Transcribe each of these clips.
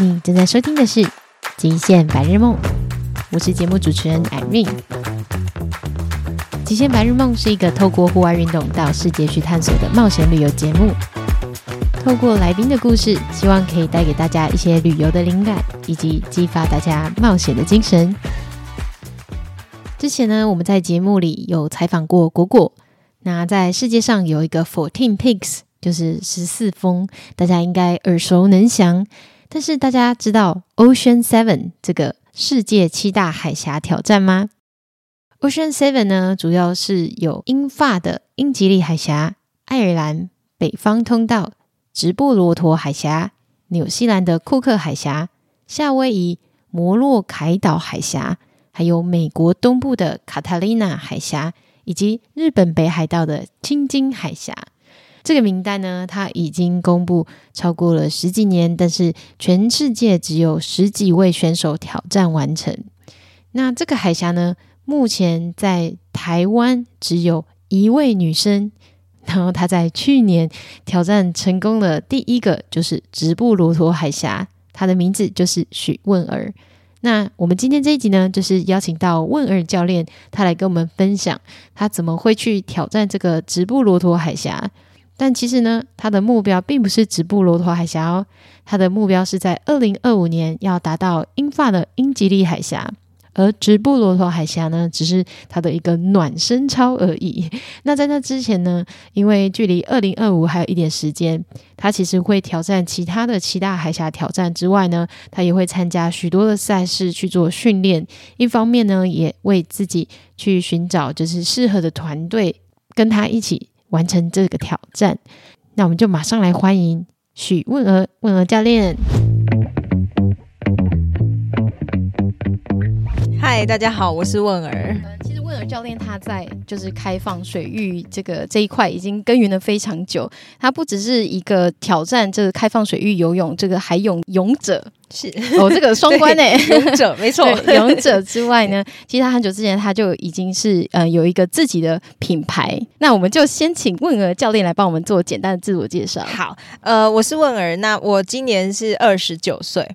你正在收听的是《极限白日梦》，我是节目主持人 Irene。《极限白日梦》是一个透过户外运动到世界去探索的冒险旅游节目。透过来宾的故事，希望可以带给大家一些旅游的灵感，以及激发大家冒险的精神。之前呢，我们在节目里有采访过果果。那在世界上有一个 Fourteen Peaks，就是十四峰，大家应该耳熟能详。但是大家知道 Ocean Seven 这个世界七大海峡挑战吗？Ocean Seven 呢，主要是有英法的英吉利海峡、爱尔兰北方通道、直布罗陀海峡、纽西兰的库克海峡、夏威夷摩洛凯岛海峡，还有美国东部的卡塔利娜海峡，以及日本北海道的青津海峡。这个名单呢，它已经公布超过了十几年，但是全世界只有十几位选手挑战完成。那这个海峡呢，目前在台湾只有一位女生，然后她在去年挑战成功的第一个就是直布罗陀海峡，她的名字就是许问儿。那我们今天这一集呢，就是邀请到问儿教练，他来跟我们分享他怎么会去挑战这个直布罗陀海峡。但其实呢，他的目标并不是直布罗陀海峡哦，他的目标是在二零二五年要达到英法的英吉利海峡，而直布罗陀海峡呢，只是他的一个暖身操而已。那在那之前呢，因为距离二零二五还有一点时间，他其实会挑战其他的七大海峡挑战之外呢，他也会参加许多的赛事去做训练。一方面呢，也为自己去寻找就是适合的团队跟他一起。完成这个挑战，那我们就马上来欢迎许问儿，问儿教练。嗨，大家好，我是问儿。教练他在就是开放水域这个这一块已经耕耘了非常久。他不只是一个挑战这个开放水域游泳这个海泳勇者。是哦，这个双关 呢，勇者没错，勇者之外呢，其实他很久之前他就已经是呃有一个自己的品牌。那我们就先请问儿教练来帮我们做简单的自我介绍。好，呃，我是问儿，那我今年是二十九岁。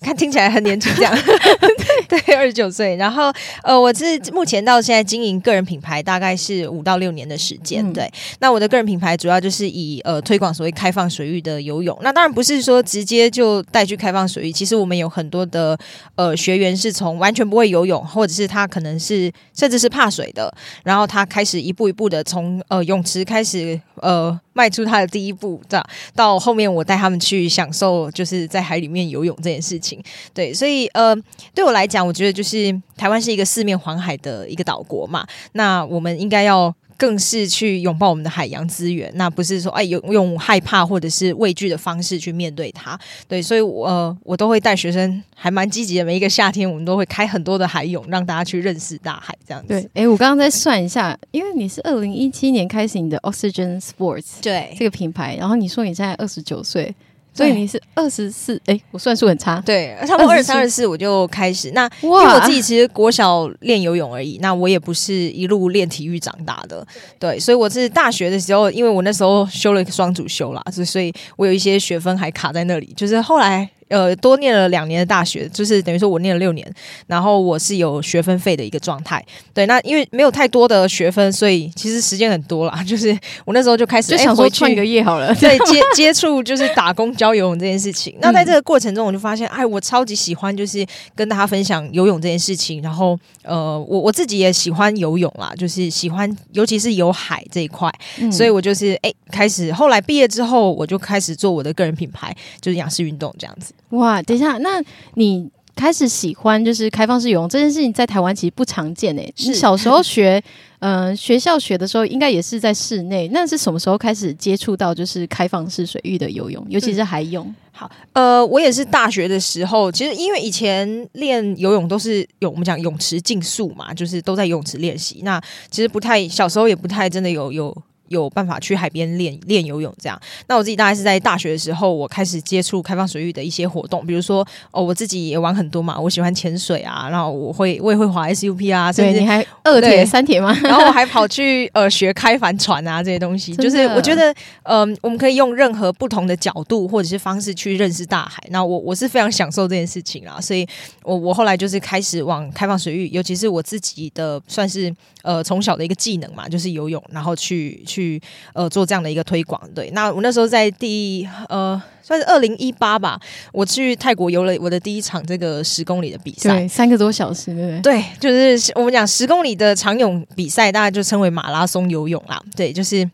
看听起来很年轻，这样 对，二十九岁。然后呃，我是目前到现在经营个人品牌，大概是五到六年的时间。对，那我的个人品牌主要就是以呃推广所谓开放水域的游泳。那当然不是说直接就带去开放水域，其实我们有很多的呃学员是从完全不会游泳，或者是他可能是甚至是怕水的，然后他开始一步一步的从呃泳池开始呃。迈出他的第一步，这样到后面我带他们去享受，就是在海里面游泳这件事情。对，所以呃，对我来讲，我觉得就是台湾是一个四面环海的一个岛国嘛，那我们应该要。更是去拥抱我们的海洋资源，那不是说哎用用害怕或者是畏惧的方式去面对它。对，所以我，呃，我都会带学生，还蛮积极的。每一个夏天，我们都会开很多的海泳，让大家去认识大海，这样子。对，哎，我刚刚在算一下，因为你是二零一七年开始你的 Oxygen Sports 对这个品牌，然后你说你现在二十九岁。所以你是二十四，哎，我算数很差。对，差不多二十三、二四我就开始。那因为我自己其实国小练游泳而已，那我也不是一路练体育长大的。对，所以我是大学的时候，因为我那时候修了一个双主修啦，所以我有一些学分还卡在那里，就是后来。呃，多念了两年的大学，就是等于说我念了六年，然后我是有学分费的一个状态。对，那因为没有太多的学分，所以其实时间很多啦。就是我那时候就开始就想说创一个业好了，对，接 接触就是打工教游泳这件事情。那在这个过程中，我就发现，哎，我超级喜欢就是跟大家分享游泳这件事情。然后，呃，我我自己也喜欢游泳啦，就是喜欢，尤其是游海这一块。嗯、所以我就是哎，开始后来毕业之后，我就开始做我的个人品牌，就是仰视运动这样子。哇，等一下，那你开始喜欢就是开放式游泳这件事情，在台湾其实不常见诶。是你小时候学，嗯、呃，学校学的时候，应该也是在室内。那是什么时候开始接触到就是开放式水域的游泳，尤其是海泳？嗯、好，呃，我也是大学的时候，其实因为以前练游泳都是有我们讲泳池竞速嘛，就是都在泳池练习。那其实不太小时候也不太真的有有。有办法去海边练练游泳这样。那我自己大概是在大学的时候，我开始接触开放水域的一些活动，比如说哦，我自己也玩很多嘛，我喜欢潜水啊，然后我会我也会滑 SUP 啊，甚至你还二铁三铁吗？然后我还跑去呃学开帆船啊这些东西，就是我觉得嗯、呃，我们可以用任何不同的角度或者是方式去认识大海。那我我是非常享受这件事情啊，所以我我后来就是开始往开放水域，尤其是我自己的算是呃从小的一个技能嘛，就是游泳，然后去去呃做这样的一个推广。对，那我那时候在第呃算是二零一八吧，我去泰国游了我的第一场这个十公里的比赛，对，三个多小时，对不对？对，就是我们讲十公里的长泳比赛，大家就称为马拉松游泳啦。对，就是。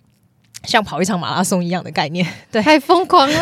像跑一场马拉松一样的概念，对，太疯狂了。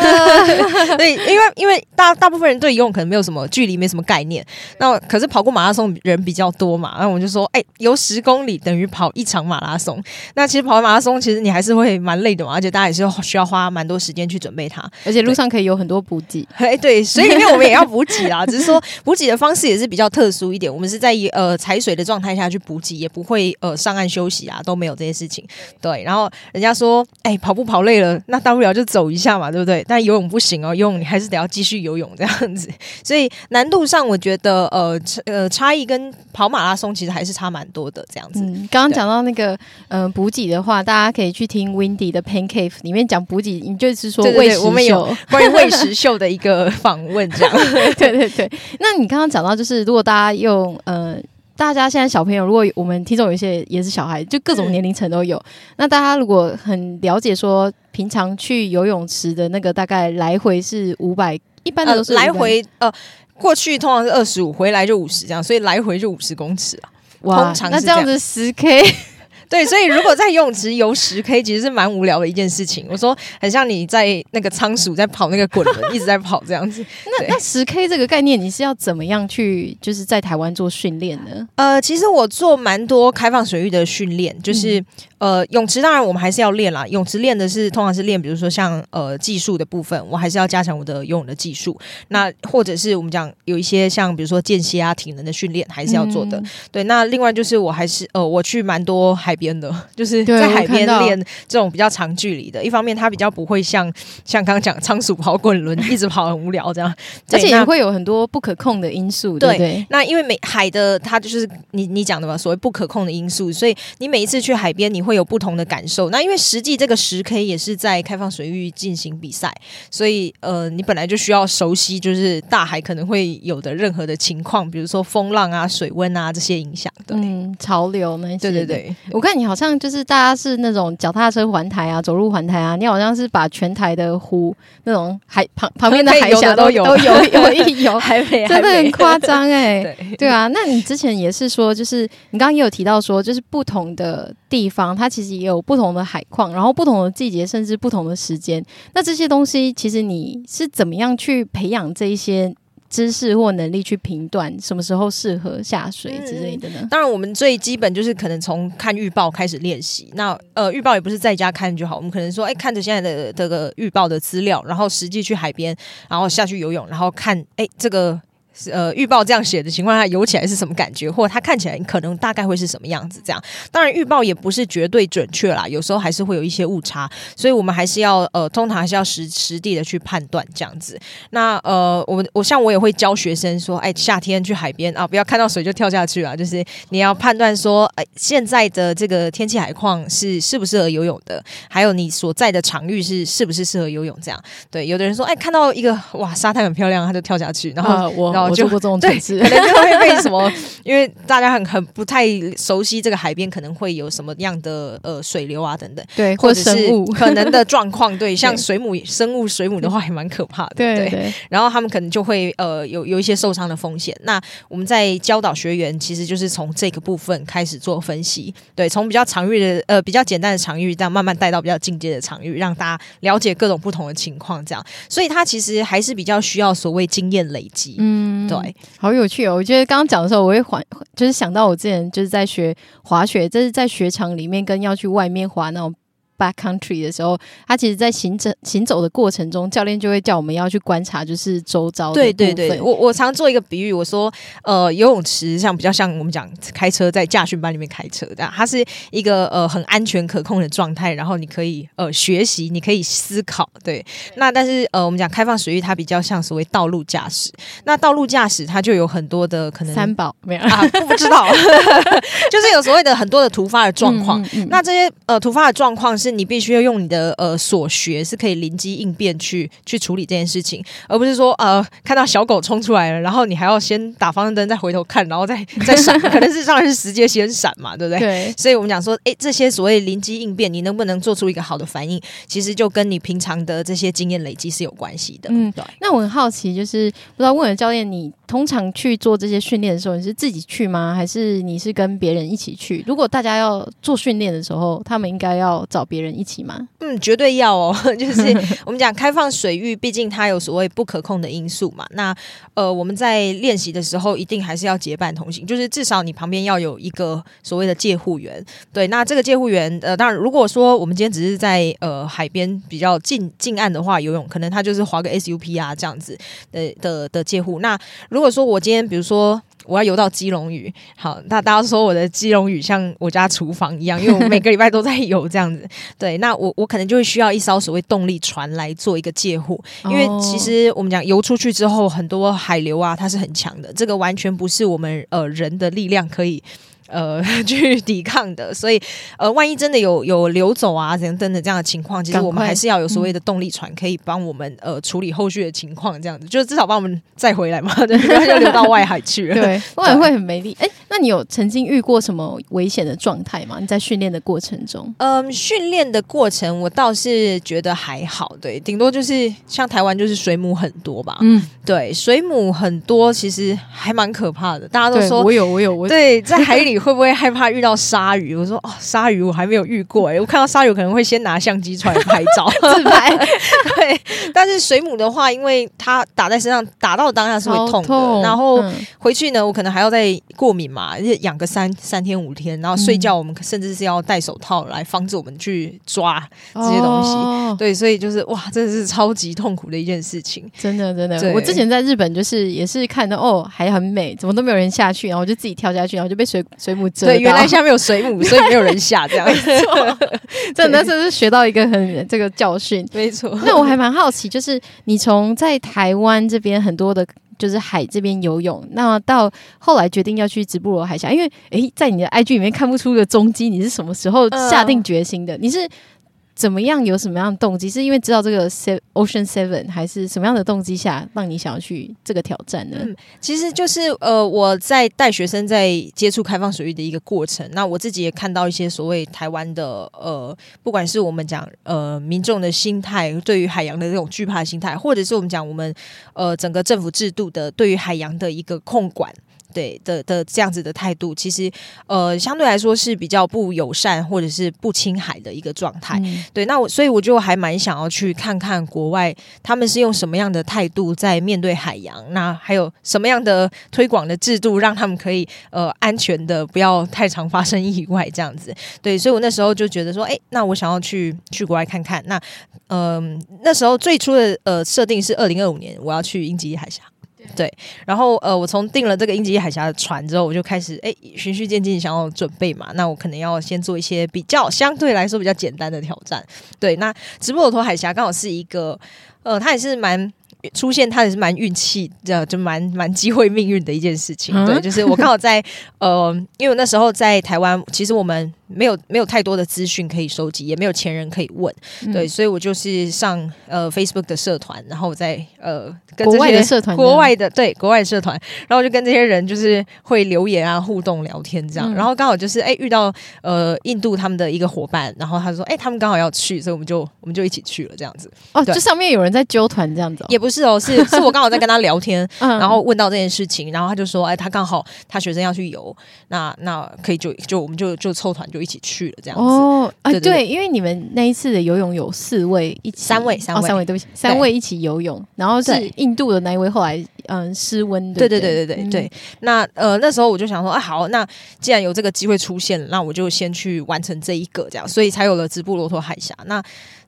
对，因为因为大大部分人对游泳可能没有什么距离，没什么概念。那可是跑过马拉松人比较多嘛，那我们就说，哎、欸，游十公里等于跑一场马拉松。那其实跑完马拉松，其实你还是会蛮累的嘛，而且大家也是需要花蛮多时间去准备它，而且路上可以有很多补给。哎，对，所以因为我们也要补给啊，只是说补给的方式也是比较特殊一点。我们是在呃踩水的状态下去补给，也不会呃上岸休息啊，都没有这些事情。对，然后人家说。哎、欸，跑步跑累了，那大不了就走一下嘛，对不对？但游泳不行哦，游泳你还是得要继续游泳这样子。所以难度上，我觉得呃呃差异跟跑马拉松其实还是差蛮多的这样子。嗯，刚刚讲到那个呃补给的话，大家可以去听 Windy 的 Pancake 里面讲补给，你就是说喂食秀，对对对，我们有 关于喂食秀的一个访问这样。对对对，那你刚刚讲到就是如果大家用呃。大家现在小朋友，如果我们听众有一些也是小孩，就各种年龄层都有。那大家如果很了解说，平常去游泳池的那个大概来回是五百，一般的都是、呃、来回呃，过去通常是二十五，回来就五十这样，所以来回就五十公尺啊。哇，那这样子十 K。对，所以如果在游泳池游十 K，其实是蛮无聊的一件事情。我说很像你在那个仓鼠在跑那个滚轮，一直在跑这样子。那那十 K 这个概念，你是要怎么样去就是在台湾做训练呢？呃，其实我做蛮多开放水域的训练，就是。嗯呃，泳池当然我们还是要练啦。泳池练的是通常是练，比如说像呃技术的部分，我还是要加强我的游泳的技术。那或者是我们讲有一些像比如说间歇啊、体能的训练，还是要做的。嗯、对，那另外就是我还是呃我去蛮多海边的，就是在海边练这种比较长距离的。一方面它比较不会像像刚刚讲仓鼠跑滚轮，一直跑很无聊这样，而且也会有很多不可控的因素。对，对对，那因为每海的它就是你你讲的嘛，所谓不可控的因素，所以你每一次去海边你。会有不同的感受。那因为实际这个十 K 也是在开放水域进行比赛，所以呃，你本来就需要熟悉，就是大海可能会有的任何的情况，比如说风浪啊、水温啊这些影响。对，嗯，潮流那些。对对对，我看你好像就是大家是那种脚踏车环台啊，走路环台啊，你好像是把全台的湖那种海旁旁边的 海峡都有都有 有一游，还没真的很夸张哎。对对啊，那你之前也是说，就是你刚刚也有提到说，就是不同的地方。它其实也有不同的海况，然后不同的季节，甚至不同的时间。那这些东西，其实你是怎么样去培养这一些知识或能力，去评断什么时候适合下水之类的呢？当然，我们最基本就是可能从看预报开始练习。那呃，预报也不是在家看就好，我们可能说，哎，看着现在的这个预报的资料，然后实际去海边，然后下去游泳，然后看，哎，这个。呃，预报这样写的情况下，游起来是什么感觉，或者它看起来可能大概会是什么样子？这样，当然预报也不是绝对准确啦，有时候还是会有一些误差，所以我们还是要呃，通常还是要实实地的去判断这样子。那呃，我我像我也会教学生说，哎，夏天去海边啊，不要看到水就跳下去啊，就是你要判断说，哎，现在的这个天气海况是适不适合游泳的，还有你所在的场域是是不是适合游泳？这样，对，有的人说，哎，看到一个哇沙滩很漂亮，他就跳下去，然后。然后我做过这种测试，可能就会被什么？因为大家很很不太熟悉这个海边，可能会有什么样的呃水流啊等等，对，或者是可能的状况。对，像水母、生物、水母的话，也蛮可怕的。对，然后他们可能就会呃有有一些受伤的风险。那我们在教导学员，其实就是从这个部分开始做分析。对，从比较常域的呃比较简单的场域，这样慢慢带到比较进阶的场域，让大家了解各种不同的情况。这样，所以它其实还是比较需要所谓经验累积。嗯，对，好有趣哦！我觉得刚刚讲的时候，我会缓就是想到我之前就是在学滑雪，这是在雪场里面跟要去外面滑那种 back country 的时候，他其实，在行走行走的过程中，教练就会叫我们要去观察，就是周遭的。对对对，我我常做一个比喻，我说，呃，游泳池像比较像我们讲开车在驾训班里面开车这样，它是一个呃很安全可控的状态，然后你可以呃学习，你可以思考。对，那但是呃我们讲开放水域，它比较像所谓道路驾驶。那道路驾驶它就有很多的可能三宝没有啊？不知道，就是有所谓的很多的突发的状况。嗯嗯嗯、那这些呃突发的状况是你必须要用你的呃所学是可以灵机应变去去处理这件事情，而不是说呃看到小狗冲出来了，然后你还要先打方向灯再回头看，然后再再闪，可能是当然是直接先闪嘛，对不对？对。所以我们讲说，哎，这些所谓灵机应变，你能不能做出一个好的反应，其实就跟你平常的这些经验累积是有关系的。嗯，对。那我很好奇，就是不知道问了教练，你通常去做这些训练的时候，你是自己去吗？还是你是跟别人一起去？如果大家要做训练的时候，他们应该要找别人一起吗？嗯，绝对要哦。就是 我们讲开放水域，毕竟它有所谓不可控的因素嘛。那呃，我们在练习的时候，一定还是要结伴同行，就是至少你旁边要有一个所谓的介护员。对，那这个介护员，呃，当然如果说我们今天只是在呃海边比较近近岸的话游泳，可能他就是划个 SUP 啊这样子的的的介护。那如果说我今天比如说。我要游到基隆屿，好，那大家说我的基隆屿像我家厨房一样，因为我每个礼拜都在游这样子。对，那我我可能就会需要一艘所谓动力船来做一个介护，因为其实我们讲游出去之后，很多海流啊，它是很强的，这个完全不是我们呃人的力量可以。呃，去抵抗的，所以呃，万一真的有有流走啊，等等的这样的情况，其实我们还是要有所谓的动力船，可以帮我们呃处理后续的情况，这样子，就是至少帮我们再回来嘛，对，不要流到外海去了，对，外海会很没力。哎、欸，那你有曾经遇过什么危险的状态吗？你在训练的过程中？嗯，训练的过程我倒是觉得还好，对，顶多就是像台湾就是水母很多吧，嗯，对，水母很多，其实还蛮可怕的。大家都说我有我有我对，在海里。会不会害怕遇到鲨鱼？我说哦，鲨鱼我还没有遇过哎，我看到鲨鱼可能会先拿相机出来拍照 自拍。对，但是水母的话，因为它打在身上，打到当下是会痛的。痛然后回去呢，我可能还要再过敏嘛，养个三三天五天，然后睡觉我们甚至是要戴手套来防止我们去抓这些东西。哦、对，所以就是哇，真的是超级痛苦的一件事情。真的真的，我之前在日本就是也是看到哦，还很美，怎么都没有人下去，然后我就自己跳下去，然后就被水水。水母对，原来下面有水母，所以没有人下这样子。真的，这是学到一个很这个教训。没错。那我还蛮好奇，就是你从在台湾这边很多的，就是海这边游泳，那到后来决定要去直布罗海峡，因为诶，在你的 IG 里面看不出个踪迹，你是什么时候下定决心的？你是？怎么样？有什么样的动机？是因为知道这个 Ocean Seven，还是什么样的动机下让你想要去这个挑战呢？嗯，其实就是呃，我在带学生在接触开放水域的一个过程。那我自己也看到一些所谓台湾的呃，不管是我们讲呃民众的心态，对于海洋的这种惧怕心态，或者是我们讲我们呃整个政府制度的对于海洋的一个控管。对的的这样子的态度，其实呃相对来说是比较不友善或者是不亲海的一个状态。嗯、对，那我所以我就还蛮想要去看看国外他们是用什么样的态度在面对海洋，那还有什么样的推广的制度，让他们可以呃安全的不要太常发生意外这样子。对，所以我那时候就觉得说，哎，那我想要去去国外看看。那嗯、呃，那时候最初的呃设定是二零二五年我要去英吉利海峡。对，然后呃，我从订了这个英吉利海峡的船之后，我就开始哎，循序渐进想要准备嘛。那我可能要先做一些比较相对来说比较简单的挑战。对，那直布罗陀海峡刚好是一个呃，它也是蛮出现，它也是蛮运气的，就蛮蛮机会命运的一件事情。嗯、对，就是我刚好在呃，因为我那时候在台湾，其实我们。没有没有太多的资讯可以收集，也没有前人可以问，嗯、对，所以我就是上呃 Facebook 的社团，然后在呃跟这些国外的社团，国外的对国外的社团，然后就跟这些人就是会留言啊互动聊天这样，嗯、然后刚好就是哎遇到呃印度他们的一个伙伴，然后他说哎他们刚好要去，所以我们就我们就一起去了这样子。哦，就上面有人在揪团这样子、哦？也不不是哦，是 是我刚好在跟他聊天，然后问到这件事情，然后他就说，哎，他刚好他学生要去游，那那可以就就我们就就凑团就一起去了这样子。哦，啊，对，因为你们那一次的游泳有四位一起，三位三位，三位对不起，三位一起游泳，然后是印度的那一位后来嗯失温，对对？对对对对。那呃那时候我就想说，啊好，那既然有这个机会出现，那我就先去完成这一个这样，所以才有了直布罗陀海峡。那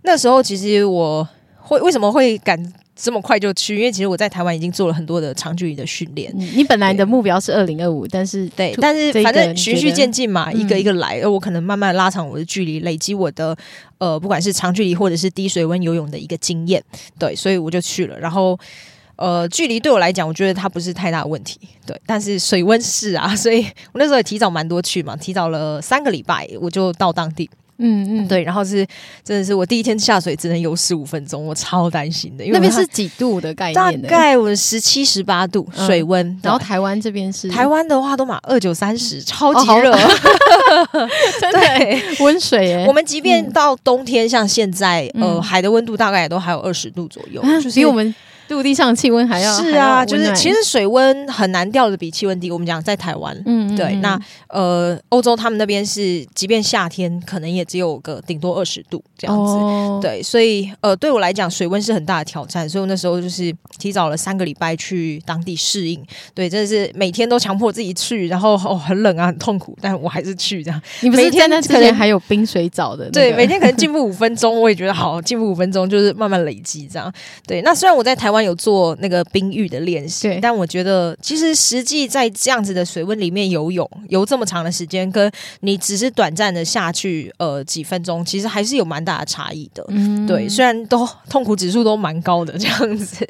那时候其实我会为什么会敢这么快就去？因为其实我在台湾已经做了很多的长距离的训练。你本来的目标是二零二五，但是对，但是反正循序渐进嘛，一个一个来。而我可能慢慢拉长我的距离，累积我的呃，不管是长距离或者是低水温游泳的一个经验。对，所以我就去了。然后呃，距离对我来讲，我觉得它不是太大的问题。对，但是水温是啊，所以我那时候也提早蛮多去嘛，提早了三个礼拜，我就到当地。嗯嗯，对，然后是真的是我第一天下水只能游十五分钟，我超担心的，因为那边是几度的概念？大概我十七十八度水温，嗯，然后台湾这边是台湾的话都满二九三十，超级热，真的？对，温水耶。我们即便到冬天，像现在，嗯、呃，海的温度大概也都还有二十度左右，就是比我们。陆地上气温还要是啊，就是其实水温很难掉的比气温低。我们讲在台湾，嗯，对，那呃，欧洲他们那边是，即便夏天可能也只有个顶多二十度这样子，哦、对，所以呃，对我来讲水温是很大的挑战，所以我那时候就是提早了三个礼拜去当地适应，对，真的是每天都强迫自己去，然后哦很冷啊，很痛苦，但我还是去这样。你不是在那之前还有冰水澡的、那个？对，每天可能进步五分钟，我也觉得好，进步五分钟就是慢慢累积这样。对，那虽然我在台湾。有做那个冰浴的练习，但我觉得其实实际在这样子的水温里面游泳，游这么长的时间，跟你只是短暂的下去，呃，几分钟，其实还是有蛮大的差异的。嗯，对，虽然都痛苦指数都蛮高的这样子，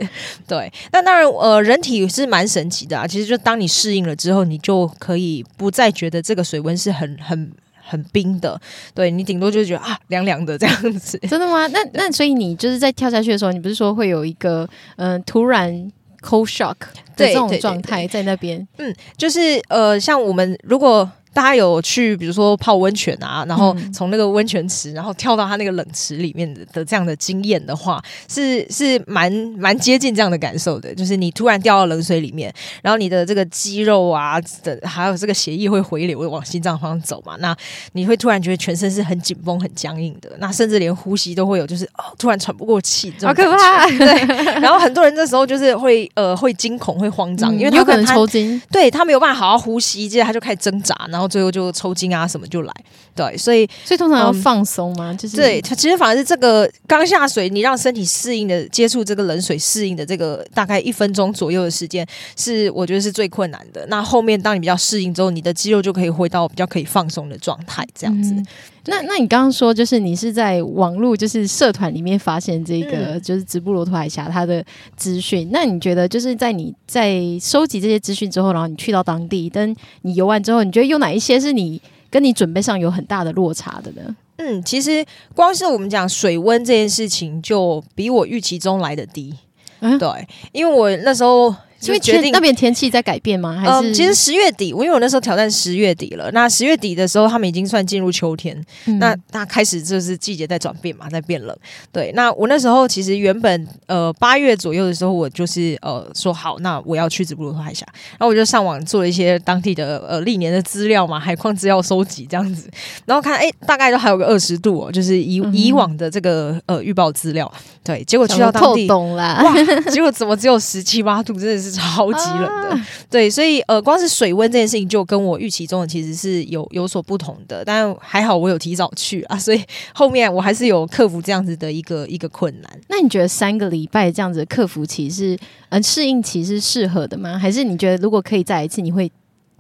对，那当然，呃，人体是蛮神奇的啊。其实就当你适应了之后，你就可以不再觉得这个水温是很很。很冰的，对，你顶多就觉得啊凉凉的这样子。真的吗？那那所以你就是在跳下去的时候，你不是说会有一个嗯、呃、突然 cold shock 的这种状态在那边？嗯，就是呃像我们如果。大家有去，比如说泡温泉啊，然后从那个温泉池，然后跳到他那个冷池里面的的这样的经验的话，是是蛮蛮接近这样的感受的。就是你突然掉到冷水里面，然后你的这个肌肉啊的，还有这个血液会回流往心脏方向走嘛，那你会突然觉得全身是很紧绷、很僵硬的，那甚至连呼吸都会有，就是哦，突然喘不过气，好可怕。对，然后很多人这时候就是会呃会惊恐、会慌张，因为他有可能抽筋，对他没有办法好好呼吸，接着他就开始挣扎，然后。然后最后就抽筋啊，什么就来，对，所以所以通常要放松吗？嗯、就是对，其实反而是这个刚下水，你让身体适应的接触这个冷水适应的这个大概一分钟左右的时间，是我觉得是最困难的。那后面当你比较适应之后，你的肌肉就可以回到比较可以放松的状态，这样子。嗯、那那你刚刚说，就是你是在网络就是社团里面发现这个、嗯、就是直布罗陀海峡它的资讯，那你觉得就是在你在收集这些资讯之后，然后你去到当地，等你游完之后，你觉得有哪一些是你跟你准备上有很大的落差的呢？嗯，其实光是我们讲水温这件事情，就比我预期中来的低。嗯，对，因为我那时候。因为决定那边天气在改变吗？还是、嗯、其实十月底，因为我那时候挑战十月底了。那十月底的时候，他们已经算进入秋天。嗯、那那开始就是季节在转变嘛，在变冷。对，那我那时候其实原本呃八月左右的时候，我就是呃说好，那我要去直布罗陀海峡。然后我就上网做了一些当地的呃历年的资料嘛，海况资料收集这样子。然后看哎、欸，大概都还有个二十度哦，就是以、嗯、以往的这个呃预报资料。对，结果去到当地，哇，结果怎么只有十七八度，真的是超级冷的。啊、对，所以呃，光是水温这件事情就跟我预期中的其实是有有所不同的。但还好我有提早去啊，所以后面我还是有克服这样子的一个 一个困难。那你觉得三个礼拜这样子的克服期是嗯适应期是适合的吗？还是你觉得如果可以再来一次，你会？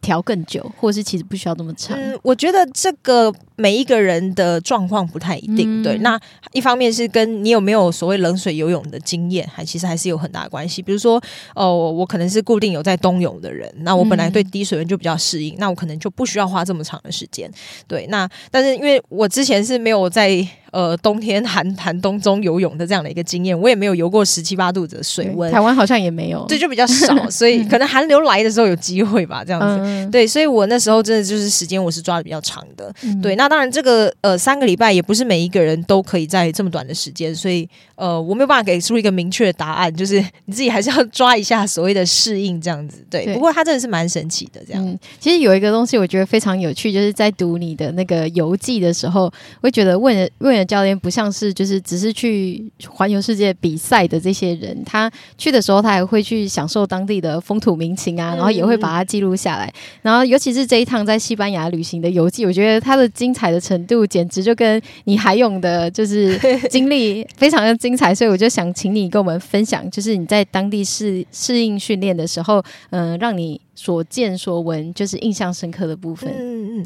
调更久，或是其实不需要这么长。嗯，我觉得这个每一个人的状况不太一定。嗯、对，那一方面是跟你有没有所谓冷水游泳的经验，还其实还是有很大的关系。比如说，哦，我可能是固定有在冬泳的人，那我本来对低水温就比较适应，嗯、那我可能就不需要花这么长的时间。对，那但是因为我之前是没有在呃冬天寒寒冬中游泳的这样的一个经验，我也没有游过十七八度的水温，台湾好像也没有，对，就比较少，所以可能寒流来的时候有机会吧，这样子，嗯、对，所以我那时候真的就是时间我是抓的比较长的，嗯、对，那当然这个呃三个礼拜也不是每一个人都可以在这么短的时间，所以呃我没有办法给出一个明确的答案，就是你自己还是要抓一下所谓的适应这样子，对，对。不过它真的是蛮神奇的这样、嗯，其实有一个东西我觉得非常有趣，就是在读你的那个游记的时候，我会觉得问问的教练不像是就是只是去环游世界比赛的这些人，他去的时候他还会去享受当地的风土民情啊，然后也会把它记录下来。然后尤其是这一趟在西班牙旅行的游记，我觉得它的精彩的程度简直就跟你海泳的就是 经历非常的精彩，所以我就想请你跟我们分享，就是你在当地适适应训练的时候，嗯、呃，让你所见所闻就是印象深刻的部分。嗯嗯，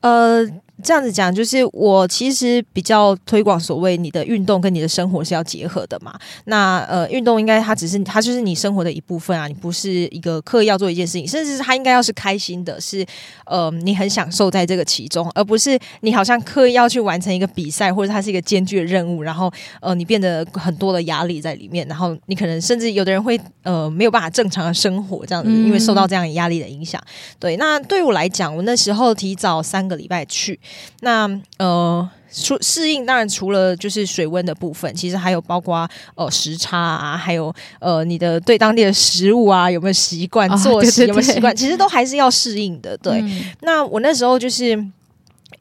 呃。这样子讲，就是我其实比较推广所谓你的运动跟你的生活是要结合的嘛。那呃，运动应该它只是它就是你生活的一部分啊，你不是一个刻意要做一件事情，甚至是它应该要是开心的，是呃你很享受在这个其中，而不是你好像刻意要去完成一个比赛，或者它是一个艰巨的任务，然后呃你变得很多的压力在里面，然后你可能甚至有的人会呃没有办法正常的生活这样子，因为受到这样压力的影响。对，那对我来讲，我那时候提早三个礼拜去。那呃，除适应当然除了就是水温的部分，其实还有包括呃时差啊，还有呃你的对当地的食物啊有没有习惯作息，哦、有没有习惯，其实都还是要适应的。对，嗯、那我那时候就是。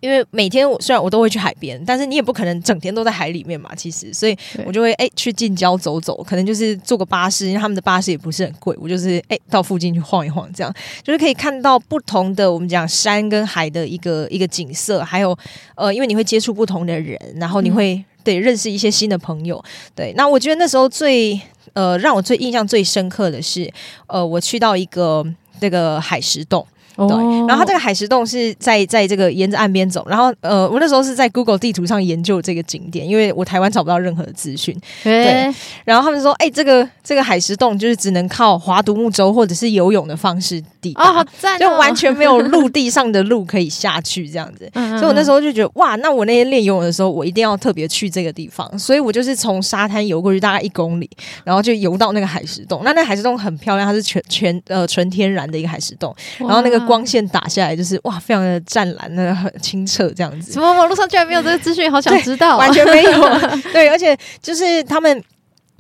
因为每天我虽然我都会去海边，但是你也不可能整天都在海里面嘛。其实，所以我就会哎、欸、去近郊走走，可能就是坐个巴士，因为他们的巴士也不是很贵。我就是哎、欸、到附近去晃一晃，这样就是可以看到不同的我们讲山跟海的一个一个景色，还有呃，因为你会接触不同的人，然后你会、嗯、对认识一些新的朋友。对，那我觉得那时候最呃让我最印象最深刻的是，呃，我去到一个那个海石洞。对，然后它这个海石洞是在在这个沿着岸边走，然后呃，我那时候是在 Google 地图上研究这个景点，因为我台湾找不到任何的资讯。对，然后他们说，哎，这个这个海石洞就是只能靠划独木舟或者是游泳的方式抵达，哦，好赞哦，就完全没有陆地上的路可以下去这样子。所以我那时候就觉得，哇，那我那天练游泳的时候，我一定要特别去这个地方。所以我就是从沙滩游过去大概一公里，然后就游到那个海石洞。那那海石洞很漂亮，它是全全呃纯天然的一个海石洞，然后那个。光线打下来就是哇，非常的湛蓝，那个很清澈这样子。什么网络上居然没有这个资讯？好想知道，完全没有。对，而且就是他们。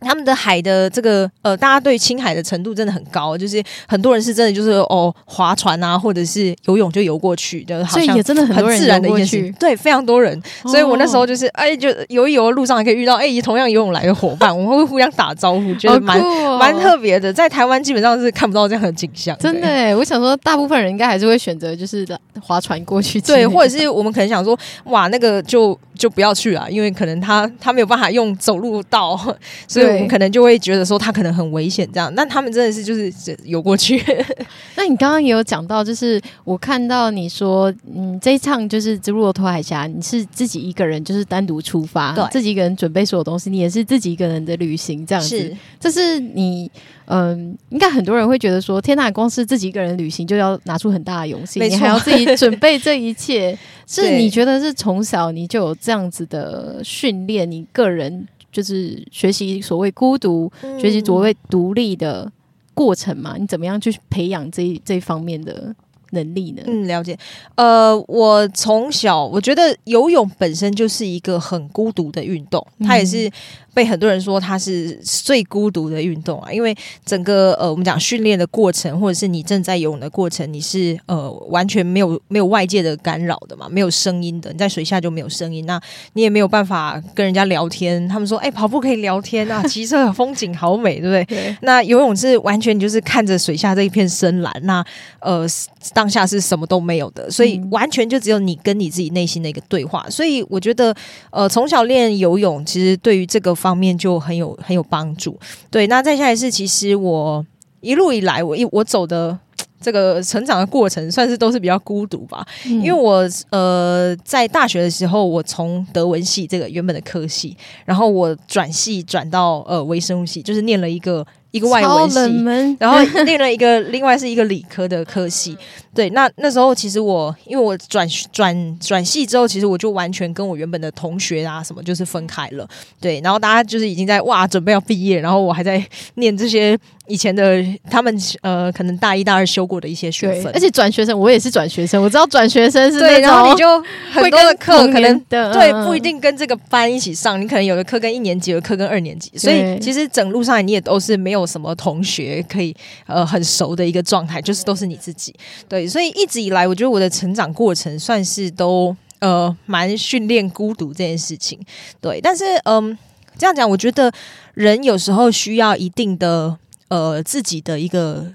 他们的海的这个呃，大家对青海的程度真的很高，就是很多人是真的就是哦，划船啊，或者是游泳就游过去，就是好像也真的很自然的一件事。对，非常多人，所以我那时候就是哎，就游一游，路上还可以遇到哎，同样游泳来的伙伴，我们会互相打招呼，觉得蛮蛮特别的。在台湾基本上是看不到这样的景象。真的哎，我想说，大部分人应该还是会选择就是划船过去，对，或者是我们可能想说，哇，那个就就不要去啊，因为可能他他没有办法用走路到，所以。我们可能就会觉得说他可能很危险这样，那他们真的是就是游过去。那你刚刚也有讲到，就是我看到你说，嗯，这一趟就是直布罗陀海峡，你是自己一个人，就是单独出发，对，自己一个人准备所有东西，你也是自己一个人的旅行这样子。是，这是你，嗯，应该很多人会觉得说，天呐，光是自己一个人旅行就要拿出很大的勇气，你还要自己准备这一切，是你觉得是从小你就有这样子的训练，你个人。就是学习所谓孤独，嗯、学习所谓独立的过程嘛？你怎么样去培养这这一方面的能力呢？嗯，了解。呃，我从小我觉得游泳本身就是一个很孤独的运动，它也是。被很多人说它是最孤独的运动啊，因为整个呃，我们讲训练的过程，或者是你正在游泳的过程，你是呃完全没有没有外界的干扰的嘛，没有声音的，你在水下就没有声音，那你也没有办法跟人家聊天。他们说，哎、欸，跑步可以聊天啊，骑车风景好美，对不对？对。那游泳是完全就是看着水下这一片深蓝，那呃当下是什么都没有的，所以完全就只有你跟你自己内心的一个对话。所以我觉得，呃，从小练游泳，其实对于这个。方面就很有很有帮助，对。那再下来是，其实我一路以来，我一我走的这个成长的过程，算是都是比较孤独吧。嗯、因为我呃在大学的时候，我从德文系这个原本的科系，然后我转系转到呃微生物系，就是念了一个。一个外文系，然后念了一个另外是一个理科的科系。对，那那时候其实我因为我转转转系之后，其实我就完全跟我原本的同学啊什么就是分开了。对，然后大家就是已经在哇准备要毕业，然后我还在念这些以前的他们呃可能大一大二修过的一些学分。而且转学生，我也是转学生，我知道转学生是对，然后你就很多的课可能的对不一定跟这个班一起上，你可能有的课跟一年级，有的课跟二年级，所以其实整路上你也都是没有什么同学可以呃很熟的一个状态，就是都是你自己对。所以一直以来，我觉得我的成长过程算是都呃蛮训练孤独这件事情，对。但是嗯、呃，这样讲，我觉得人有时候需要一定的呃自己的一个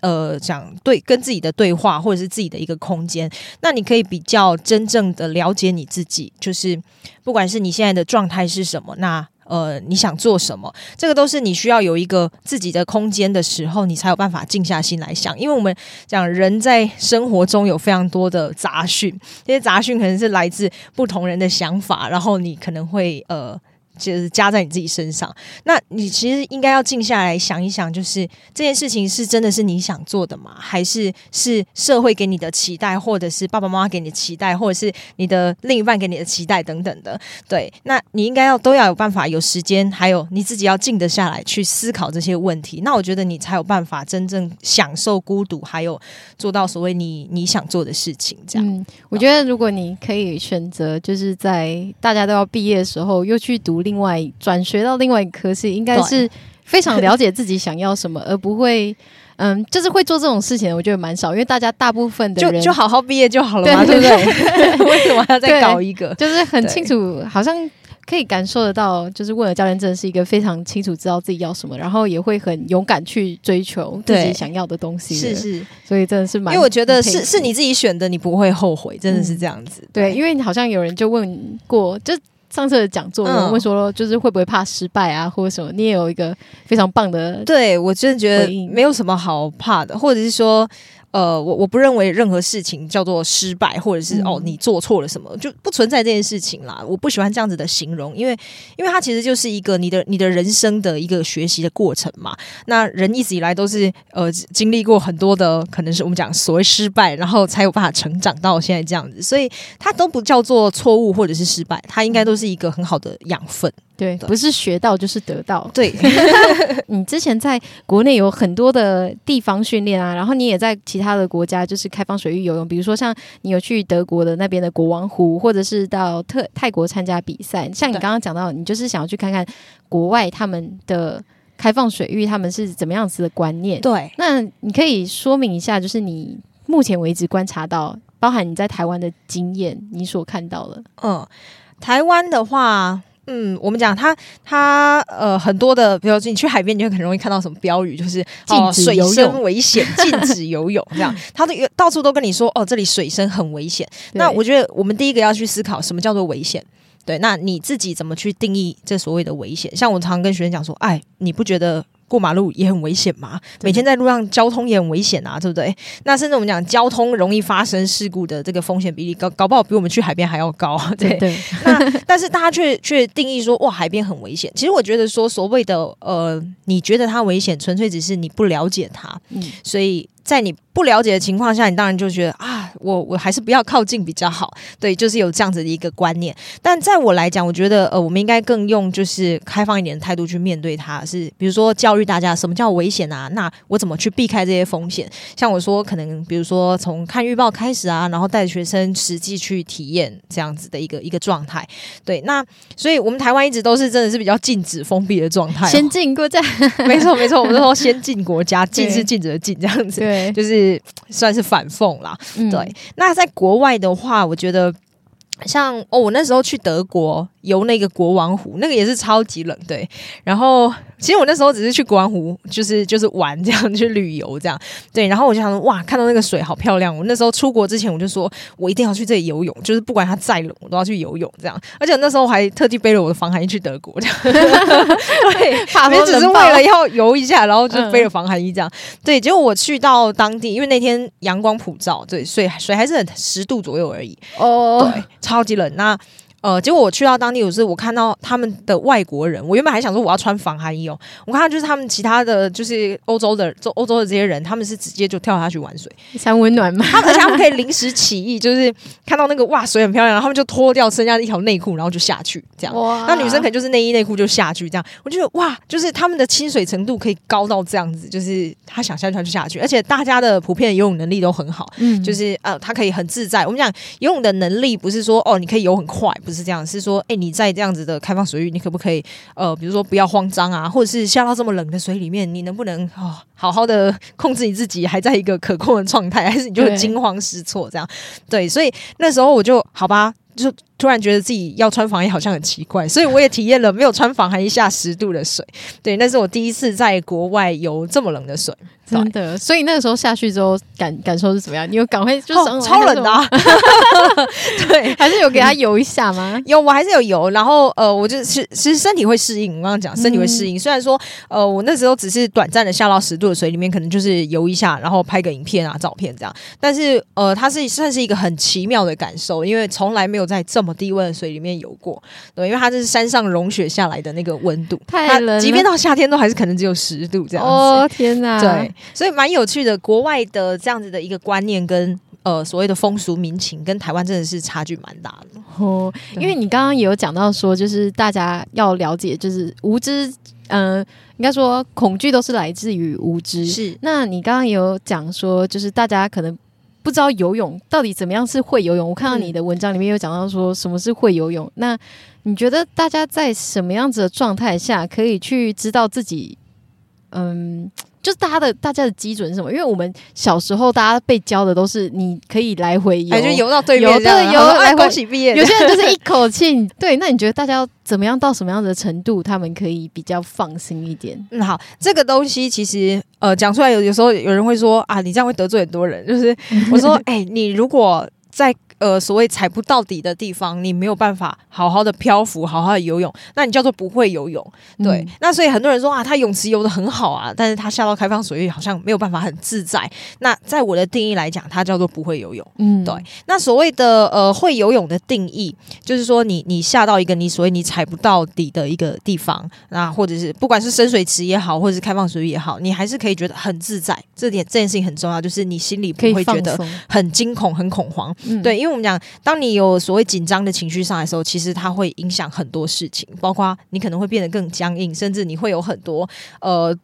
呃讲对跟自己的对话，或者是自己的一个空间。那你可以比较真正的了解你自己，就是不管是你现在的状态是什么，那。呃，你想做什么？这个都是你需要有一个自己的空间的时候，你才有办法静下心来想。因为我们讲人在生活中有非常多的杂讯，这些杂讯可能是来自不同人的想法，然后你可能会呃。就是加在你自己身上，那你其实应该要静下来想一想，就是这件事情是真的是你想做的吗？还是是社会给你的期待，或者是爸爸妈妈给你的期待，或者是你的另一半给你的期待等等的？对，那你应该要都要有办法，有时间，还有你自己要静得下来去思考这些问题。那我觉得你才有办法真正享受孤独，还有做到所谓你你想做的事情。这样，嗯，我觉得如果你可以选择，就是在大家都要毕业的时候，又去独立。另外转学到另外一个科系，应该是非常了解自己想要什么，而不会，嗯，就是会做这种事情。我觉得蛮少，因为大家大部分的人就就好好毕业就好了嘛，对不对？为什么要再搞一个？就是很清楚，好像可以感受得到，就是问了教练真的是一个非常清楚知道自己要什么，然后也会很勇敢去追求自己想要的东西。是是，所以真的是蛮，因为我觉得是是你自己选的，你不会后悔，真的是这样子。嗯、对，因为你好像有人就问过，就。上次的讲座有人会说，就是会不会怕失败啊，或者什么？你也有一个非常棒的，对，我真的觉得没有什么好怕的，或者是说。呃，我我不认为任何事情叫做失败，或者是、嗯、哦你做错了什么，就不存在这件事情啦。我不喜欢这样子的形容，因为因为它其实就是一个你的你的人生的一个学习的过程嘛。那人一直以来都是呃经历过很多的，可能是我们讲所谓失败，然后才有办法成长到现在这样子，所以它都不叫做错误或者是失败，它应该都是一个很好的养分。对，不是学到就是得到。对，你之前在国内有很多的地方训练啊，然后你也在其他的国家就是开放水域游泳，比如说像你有去德国的那边的国王湖，或者是到特泰国参加比赛。像你刚刚讲到，你就是想要去看看国外他们的开放水域，他们是怎么样子的观念。对，那你可以说明一下，就是你目前为止观察到，包含你在台湾的经验，你所看到的。嗯，台湾的话。嗯，我们讲它，它呃很多的，比如说你去海边，你会很容易看到什么标语，就是禁止游泳、哦、水深危险，禁止游泳这样。它都到处都跟你说，哦，这里水深很危险。那我觉得我们第一个要去思考，什么叫做危险？对，那你自己怎么去定义这所谓的危险？像我常常跟学生讲说，哎，你不觉得？过马路也很危险嘛，每天在路上交通也很危险啊，对不对？那甚至我们讲交通容易发生事故的这个风险比例高，搞不好比我们去海边还要高，对。对那但是大家却却定义说，哇，海边很危险。其实我觉得说，所谓的呃，你觉得它危险，纯粹只是你不了解它，嗯，所以。在你不了解的情况下，你当然就觉得啊，我我还是不要靠近比较好。对，就是有这样子的一个观念。但在我来讲，我觉得呃，我们应该更用就是开放一点的态度去面对它。是比如说教育大家什么叫危险啊？那我怎么去避开这些风险？像我说，可能比如说从看预报开始啊，然后带着学生实际去体验这样子的一个一个状态。对，那所以我们台湾一直都是真的是比较禁止封闭的状态，先进国家。没错没错，我们都说先进国家，禁是禁止的禁这样子。对，就是算是反讽啦，嗯、对。那在国外的话，我觉得像哦，我那时候去德国。游那个国王湖，那个也是超级冷，对。然后其实我那时候只是去国王湖，就是就是玩这样，去旅游这样，对。然后我就想说，哇，看到那个水好漂亮。我那时候出国之前，我就说我一定要去这里游泳，就是不管它再冷，我都要去游泳这样。而且那时候我还特地背了我的防寒衣去德国，这样。对，怕只是为了要游一下，然后就背了防寒衣这样。对，结果我去到当地，因为那天阳光普照，对，水水还是很十度左右而已。哦，对，超级冷。那呃，结果我去到当地，我是我看到他们的外国人，我原本还想说我要穿防寒衣哦，我看到就是他们其他的就是欧洲的，就欧洲的这些人，他们是直接就跳下去玩水，想温暖嘛，他们而且他们可以临时起意，就是看到那个哇水很漂亮，然后他们就脱掉剩下的一条内裤，然后就下去这样。哇！那女生可能就是内衣内裤就下去这样，我觉得哇，就是他们的亲水程度可以高到这样子，就是他想下去他就下去，而且大家的普遍游泳能力都很好，嗯，就是呃他可以很自在。我们讲游泳的能力不是说哦你可以游很快，不是这样，是说。哎，你在这样子的开放水域，你可不可以呃，比如说不要慌张啊，或者是下到这么冷的水里面，你能不能哦，好好的 控制你自己，还在一个可控的状态，还是你就会惊慌失措这样？对，所以那时候我就好吧。就突然觉得自己要穿防衣好像很奇怪，所以我也体验了没有穿防寒衣下十度的水。对，那是我第一次在国外游这么冷的水，真的。所以那个时候下去之后感感受是怎么样？你有赶快就、哦、超冷的、啊，对，还是有给他游一下吗？有，我还是有游。然后呃，我就是其实身体会适应。我刚刚讲身体会适应，嗯、虽然说呃，我那时候只是短暂的下到十度的水里面，可能就是游一下，然后拍个影片啊、照片这样。但是呃，它是算是一个很奇妙的感受，因为从来没有在这么低温的水里面游过，对，因为它这是山上融雪下来的那个温度，太冷了，即便到夏天都还是可能只有十度这样子。哦天哪！对，所以蛮有趣的，国外的这样子的一个观念跟呃所谓的风俗民情，跟台湾真的是差距蛮大的。哦，因为你刚刚也有讲到说，就是大家要了解，就是无知，嗯、呃，应该说恐惧都是来自于无知。是，那你刚刚也有讲说，就是大家可能。不知道游泳到底怎么样是会游泳？我看到你的文章里面有讲到说什么是会游泳。那你觉得大家在什么样子的状态下可以去知道自己？嗯。就是大家的大家的基准是什么？因为我们小时候大家被教的都是你可以来回游，就游到对面，游的游来回。恭喜毕业。有些人就是一口气。对，那你觉得大家要怎么样到什么样的程度，他们可以比较放心一点？嗯，好，这个东西其实呃讲出来有有时候有人会说啊，你这样会得罪很多人。就是我说，哎、欸，你如果在。呃，所谓踩不到底的地方，你没有办法好好的漂浮，好好的游泳，那你叫做不会游泳。对，嗯、那所以很多人说啊，他泳池游的很好啊，但是他下到开放水域好像没有办法很自在。那在我的定义来讲，他叫做不会游泳。嗯，对。那所谓的呃会游泳的定义，就是说你你下到一个你所谓你踩不到底的一个地方，那或者是不管是深水池也好，或者是开放水域也好，你还是可以觉得很自在。这点这件事情很重要，就是你心里不会觉得很惊恐、很恐慌。嗯、对，因为。我们讲，当你有所谓紧张的情绪上来的时候，其实它会影响很多事情，包括你可能会变得更僵硬，甚至你会有很多呃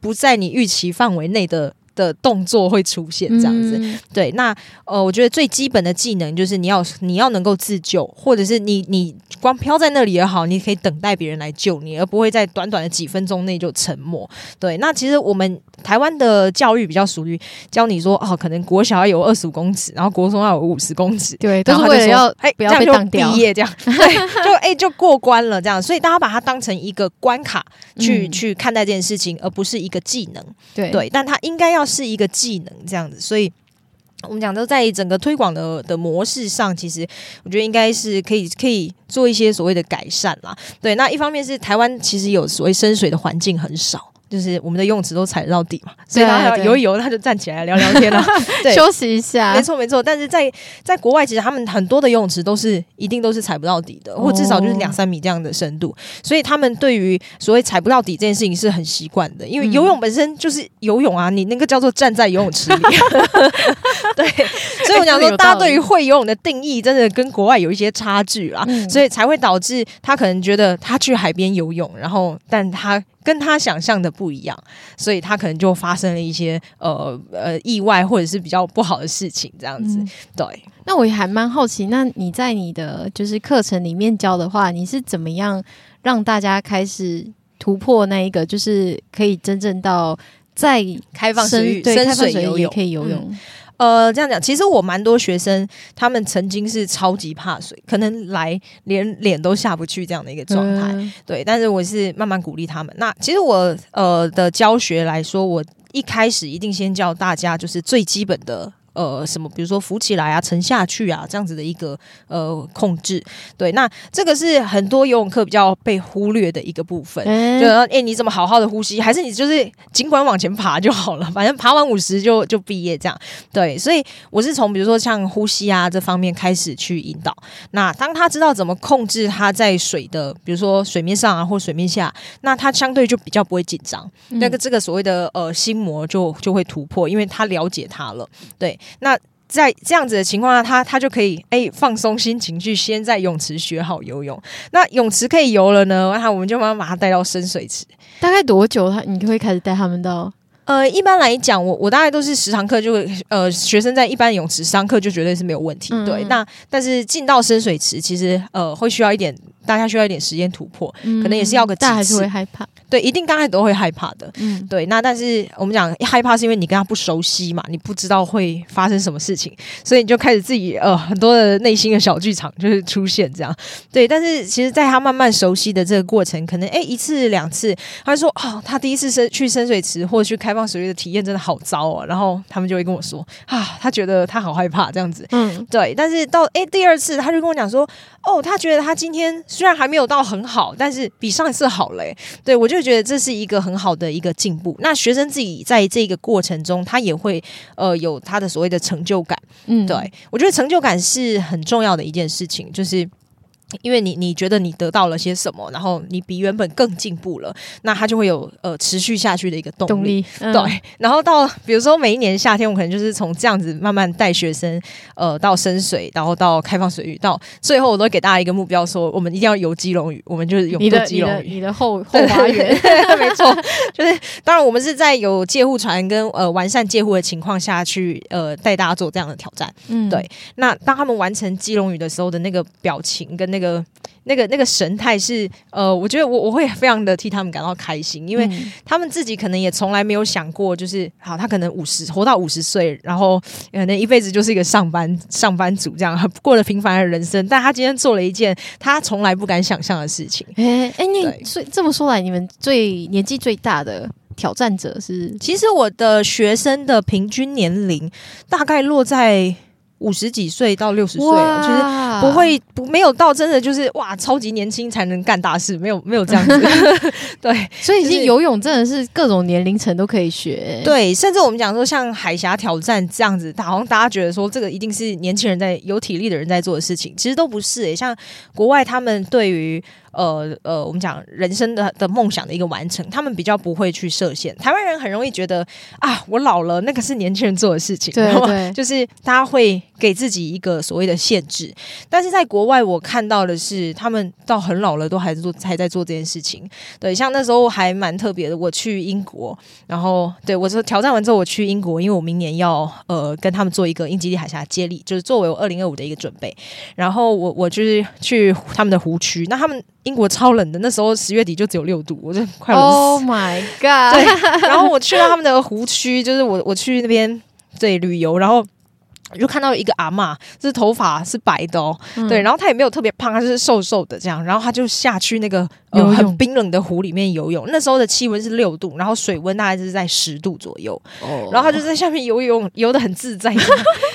不在你预期范围内的。的动作会出现这样子，嗯、对，那呃，我觉得最基本的技能就是你要你要能够自救，或者是你你光飘在那里也好，你可以等待别人来救你，而不会在短短的几分钟内就沉没。对，那其实我们台湾的教育比较属于教你说哦，可能国小要有二十五公尺，然后国中要有五十公尺，对，都是为了要哎不要被当掉，毕业这样，对，就哎就过关了这样，所以大家把它当成一个关卡去、嗯、去看待这件事情，而不是一个技能，对。对，但它应该要。是一个技能这样子，所以我们讲都在整个推广的的模式上，其实我觉得应该是可以可以做一些所谓的改善啦。对，那一方面是台湾其实有所谓深水的环境很少。就是我们的游泳池都踩得到底嘛，所以他游一游，他就站起来聊聊天了，对，休息一下。没错没错，但是在在国外，其实他们很多的游泳池都是一定都是踩不到底的，或至少就是两三米这样的深度，所以他们对于所谓踩不到底这件事情是很习惯的，因为游泳本身就是游泳啊，你那个叫做站在游泳池里。对，所以我想说，大家对于会游泳的定义真的跟国外有一些差距啊，所以才会导致他可能觉得他去海边游泳，然后但他。跟他想象的不一样，所以他可能就发生了一些呃呃意外或者是比较不好的事情，这样子。嗯、对，那我也还蛮好奇，那你在你的就是课程里面教的话，你是怎么样让大家开始突破那一个，就是可以真正到在开放水域、对深水游泳也可以游泳？嗯呃，这样讲，其实我蛮多学生，他们曾经是超级怕水，可能来连脸都下不去这样的一个状态。嗯、对，但是我是慢慢鼓励他们。那其实我呃的教学来说，我一开始一定先教大家就是最基本的呃什么，比如说浮起来啊、沉下去啊这样子的一个呃控制。对，那这个是很多游泳课比较被忽略的一个部分。嗯、就说哎，你怎么好好的呼吸？还是你就是尽管往前爬就好了，反正爬完五十就就毕业这样。对，所以我是从比如说像呼吸啊这方面开始去引导。那当他知道怎么控制他在水的，比如说水面上啊或水面下，那他相对就比较不会紧张。那个、嗯、这个所谓的呃心魔就就会突破，因为他了解他了。对，那在这样子的情况下，他他就可以哎、欸、放松心情，去先在泳池学好游泳。那泳池可以游了呢，那我们就慢慢把他带到深水池。大概多久他你会开始带他们到？呃，一般来讲，我我大概都是十堂课就会，呃，学生在一般泳池上课就绝对是没有问题。嗯、对，那但是进到深水池，其实呃会需要一点。大家需要一点时间突破，嗯、可能也是要个但还是会害怕。对，一定刚开始都会害怕的。嗯，对。那但是我们讲害怕是因为你跟他不熟悉嘛，你不知道会发生什么事情，所以你就开始自己呃很多的内心的小剧场就是出现这样。对，但是其实在他慢慢熟悉的这个过程，可能哎一次两次，他就说哦，他第一次深去深水池或者去开放水域的体验真的好糟哦。然后他们就会跟我说啊，他觉得他好害怕这样子。嗯，对。但是到哎第二次，他就跟我讲说哦，他觉得他今天虽然还没有到很好，但是比上一次好嘞。对，我就觉得这是一个很好的一个进步。那学生自己在这个过程中，他也会呃有他的所谓的成就感。嗯，对，我觉得成就感是很重要的一件事情，就是。因为你你觉得你得到了些什么，然后你比原本更进步了，那他就会有呃持续下去的一个动力。动力嗯、对，然后到比如说每一年夏天，我可能就是从这样子慢慢带学生呃到深水，然后到开放水域，到最后我都给大家一个目标，说我们一定要游基隆屿，我们就是游基隆屿，你的，你的后 后花园，没错，就是当然我们是在有借护船跟呃完善借护的情况下去呃带大家做这样的挑战。嗯，对。那当他们完成基隆屿的时候的那个表情跟那个。那个那个那个神态是呃，我觉得我我会非常的替他们感到开心，因为他们自己可能也从来没有想过，就是好，他可能五十活到五十岁，然后可能一辈子就是一个上班上班族这样 过了平凡的人生，但他今天做了一件他从来不敢想象的事情。哎哎、欸，你所以这么说来，你们最年纪最大的挑战者是？其实我的学生的平均年龄大概落在。五十几岁到六十岁，哇就是不会不没有到真的就是哇超级年轻才能干大事，没有没有这样子。对，所以其实游泳真的是各种年龄层都可以学。对，甚至我们讲说像海峡挑战这样子，好像大家觉得说这个一定是年轻人在有体力的人在做的事情，其实都不是、欸。像国外他们对于。呃呃，我们讲人生的的梦想的一个完成，他们比较不会去设限。台湾人很容易觉得啊，我老了，那个是年轻人做的事情，对，对，就是大家会给自己一个所谓的限制。但是在国外，我看到的是，他们到很老了都还在做，还在做这件事情。对，像那时候还蛮特别的，我去英国，然后对我说挑战完之后，我去英国，因为我明年要呃跟他们做一个英吉利海峡接力，就是作为我二零二五的一个准备。然后我我就是去他们的湖区，那他们。英国超冷的，那时候十月底就只有六度，我就快冷死。Oh my god！对，然后我去到他们的湖区，就是我我去那边对旅游，然后。就看到一个阿嬷，就是头发是白的哦，嗯、对，然后她也没有特别胖，她就是瘦瘦的这样，然后她就下去那个、呃、很冰冷的湖里面游泳，那时候的气温是六度，然后水温大概是在十度左右，哦、然后她就在下面游泳，游得很自在，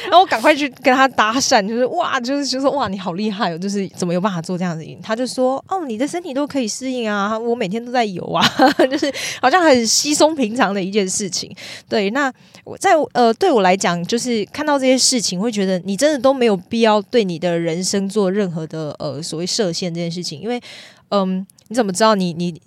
然后我赶快去跟他搭讪，就是哇，就是就说哇，你好厉害哦，就是怎么有办法做这样子？他就说哦，你的身体都可以适应啊，我每天都在游啊，就是好像很稀松平常的一件事情。对，那我在呃对我来讲，就是看到这些。事情会觉得你真的都没有必要对你的人生做任何的呃所谓设限这件事情，因为嗯，你怎么知道你你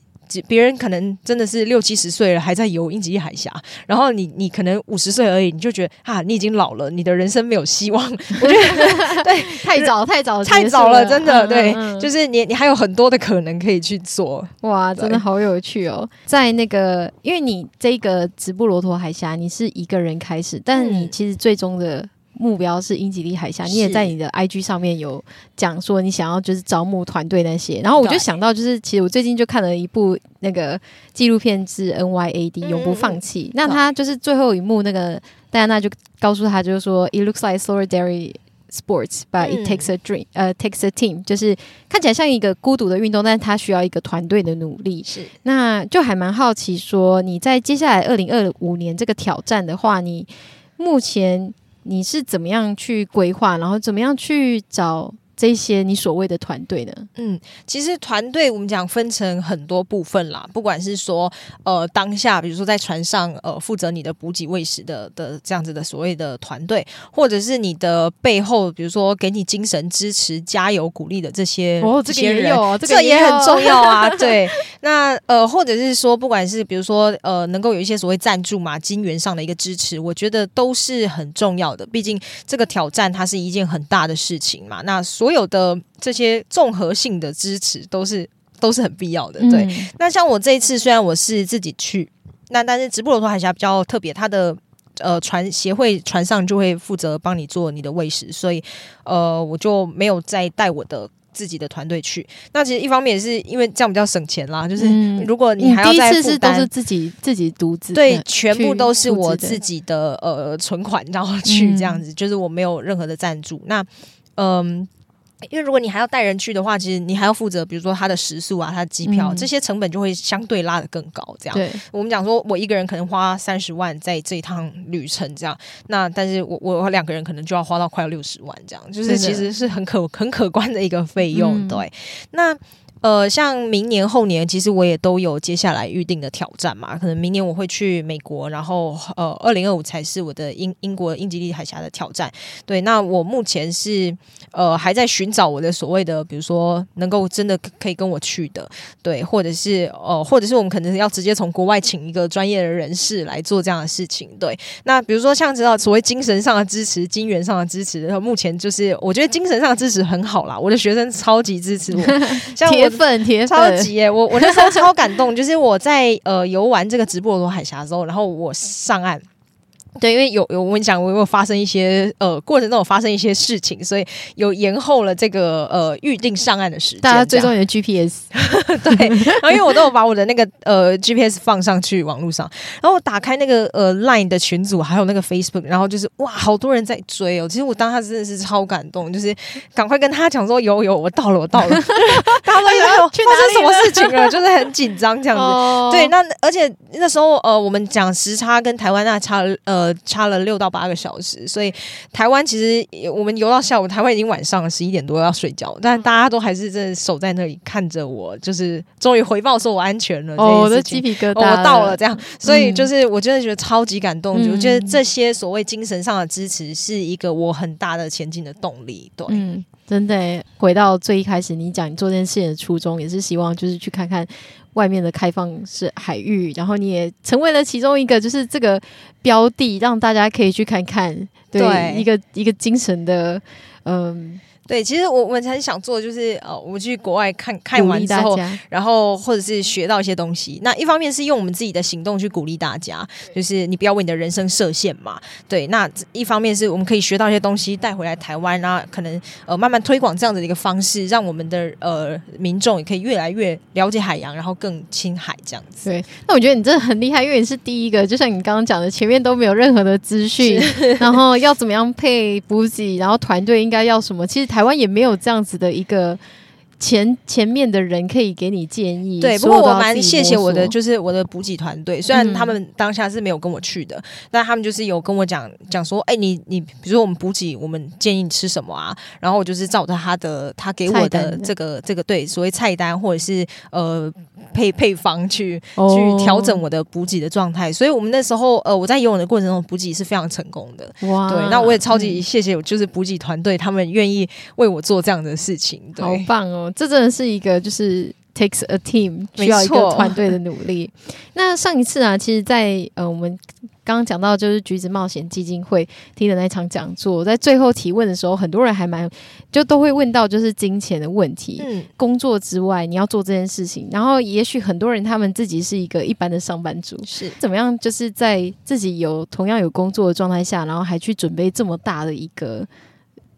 别人可能真的是六七十岁了还在游英吉利海峡，然后你你可能五十岁而已，你就觉得啊你已经老了，你的人生没有希望。我觉得对，太早太早 太早了，真的对，就是你你还有很多的可能可以去做。哇，真的好有趣哦！在那个，因为你这个直布罗陀海峡，你是一个人开始，但是你其实最终的。目标是英吉利海峡，你也在你的 IG 上面有讲说你想要就是招募团队那些，然后我就想到就是其实我最近就看了一部那个纪录片是 NYAD 永不放弃，那他就是最后一幕那个戴安娜就告诉他就是说 It looks like solitary sports but it takes a dream，呃 takes a team，就是看起来像一个孤独的运动，但是他需要一个团队的努力。是，那就还蛮好奇说你在接下来二零二五年这个挑战的话，你目前。你是怎么样去规划，然后怎么样去找？这些你所谓的团队呢？嗯，其实团队我们讲分成很多部分啦，不管是说呃当下，比如说在船上呃负责你的补给喂食的的这样子的所谓的团队，或者是你的背后，比如说给你精神支持、加油鼓励的这些哦，这些人，哦、这个也很重要啊。对，那呃或者是说，不管是比如说呃能够有一些所谓赞助嘛，金源上的一个支持，我觉得都是很重要的。毕竟这个挑战它是一件很大的事情嘛，那所所有的这些综合性的支持都是都是很必要的，对。嗯、那像我这一次，虽然我是自己去，那但是直布罗陀海峡比较特别，它的呃船协会船上就会负责帮你做你的喂食，所以呃我就没有再带我的自己的团队去。那其实一方面也是因为这样比较省钱啦，就是如果你还要再负担，是都是自己自己独自对，全部都是我自己的呃存款然后去这样子，嗯、就是我没有任何的赞助。那嗯。呃因为如果你还要带人去的话，其实你还要负责，比如说他的食宿啊，他的机票、嗯、这些成本就会相对拉得更高。这样，对我们讲说，我一个人可能花三十万在这一趟旅程，这样，那但是我我两个人可能就要花到快要六十万，这样，就是其实是很可很可观的一个费用。嗯、对，那。呃，像明年后年，其实我也都有接下来预定的挑战嘛。可能明年我会去美国，然后呃，二零二五才是我的英英国英吉利海峡的挑战。对，那我目前是呃还在寻找我的所谓的，比如说能够真的可以跟我去的，对，或者是呃，或者是我们可能要直接从国外请一个专业的人士来做这样的事情。对，那比如说像知道所谓精神上的支持、金源上的支持，然后目前就是我觉得精神上的支持很好啦，我的学生超级支持我，像我。粉铁粉超级耶！我我那时候超感动，就是我在呃游玩这个直布罗陀海峡之后，然后我上岸。对，因为有有我跟你讲，我有发生一些呃过程中有发生一些事情，所以有延后了这个呃预定上岸的时间。大家追踪你的 GPS，对，然后因为我都有把我的那个呃 GPS 放上去网络上，然后我打开那个呃 Line 的群组，还有那个 Facebook，然后就是哇，好多人在追哦。其实我当时真的是超感动，就是赶快跟他讲说有有，我到了，我到了。大家都以为发生什么事情了，就是很紧张这样子。哦、对，那而且那时候呃，我们讲时差跟台湾那差呃。差了六到八个小时，所以台湾其实我们游到下午，台湾已经晚上了十一点多要睡觉，但大家都还是真的守在那里看着我，就是终于回报说我安全了。哦，我的鸡皮疙瘩、哦，我到了，这样，所以就是我真的觉得超级感动，嗯、我觉得这些所谓精神上的支持是一个我很大的前进的动力。对，嗯，真的回到最一开始，你讲你做这件事情的初衷，也是希望就是去看看。外面的开放式海域，然后你也成为了其中一个，就是这个标的，让大家可以去看看，对，对一个一个精神的，嗯。对，其实我我们很想做的就是，呃，我们去国外看看完之后，然后或者是学到一些东西。那一方面是用我们自己的行动去鼓励大家，就是你不要为你的人生设限嘛。对，那一方面是我们可以学到一些东西带回来台湾，然后可能呃慢慢推广这样子的一个方式，让我们的呃民众也可以越来越了解海洋，然后更亲海这样子。对，那我觉得你真的很厉害，因为你是第一个，就像你刚刚讲的，前面都没有任何的资讯，然后要怎么样配补给，然后团队应该要什么，其实台。台湾也没有这样子的一个。前前面的人可以给你建议，对。不过我蛮谢谢我的，就是我的补给团队。虽然他们当下是没有跟我去的，嗯、但他们就是有跟我讲讲说，哎、欸，你你，比如说我们补给，我们建议你吃什么啊？然后我就是照着他的，他给我的这个这个对，所谓菜单或者是呃配配方去、哦、去调整我的补给的状态。所以我们那时候呃我在游泳的过程中补给是非常成功的。哇，对。那我也超级谢谢，就是补给团队他们愿意为我做这样的事情。对，好棒哦。这真的是一个就是 takes a team 需要一个团队的努力。那上一次啊，其实在，在呃我们刚刚讲到就是橘子冒险基金会听的那场讲座，在最后提问的时候，很多人还蛮就都会问到就是金钱的问题。嗯，工作之外你要做这件事情，然后也许很多人他们自己是一个一般的上班族，是怎么样？就是在自己有同样有工作的状态下，然后还去准备这么大的一个。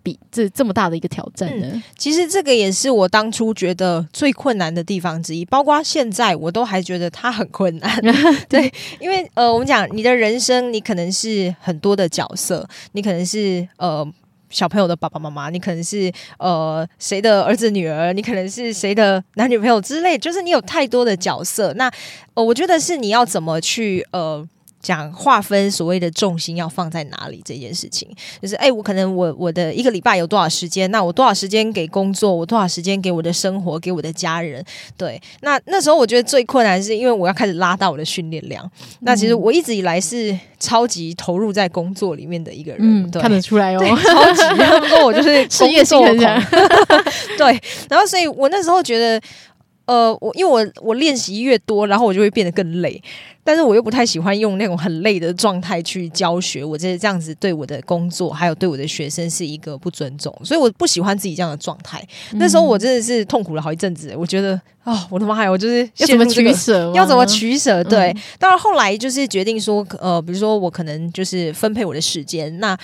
比这这么大的一个挑战呢？嗯，其实这个也是我当初觉得最困难的地方之一，包括现在我都还觉得它很困难。对，因为呃，我们讲你的人生，你可能是很多的角色，你可能是呃小朋友的爸爸妈妈，你可能是呃谁的儿子女儿，你可能是谁的男女朋友之类，就是你有太多的角色。那呃，我觉得是你要怎么去呃。讲划分所谓的重心要放在哪里这件事情，就是哎，我可能我我的一个礼拜有多少时间？那我多少时间给工作？我多少时间给我的生活？给我的家人？对，那那时候我觉得最困难是因为我要开始拉大我的训练量。嗯、那其实我一直以来是超级投入在工作里面的一个人，嗯，对看得出来哦，超级。他们说我就是 事业心很强，对。然后所以我那时候觉得。呃，我因为我我练习越多，然后我就会变得更累，但是我又不太喜欢用那种很累的状态去教学，我觉得这样子对我的工作还有对我的学生是一个不尊重，所以我不喜欢自己这样的状态。嗯、那时候我真的是痛苦了好一阵子，我觉得啊、哦，我的妈呀，我就是要怎么取舍，要怎么取舍？对，当然、嗯、后来就是决定说，呃，比如说我可能就是分配我的时间，那。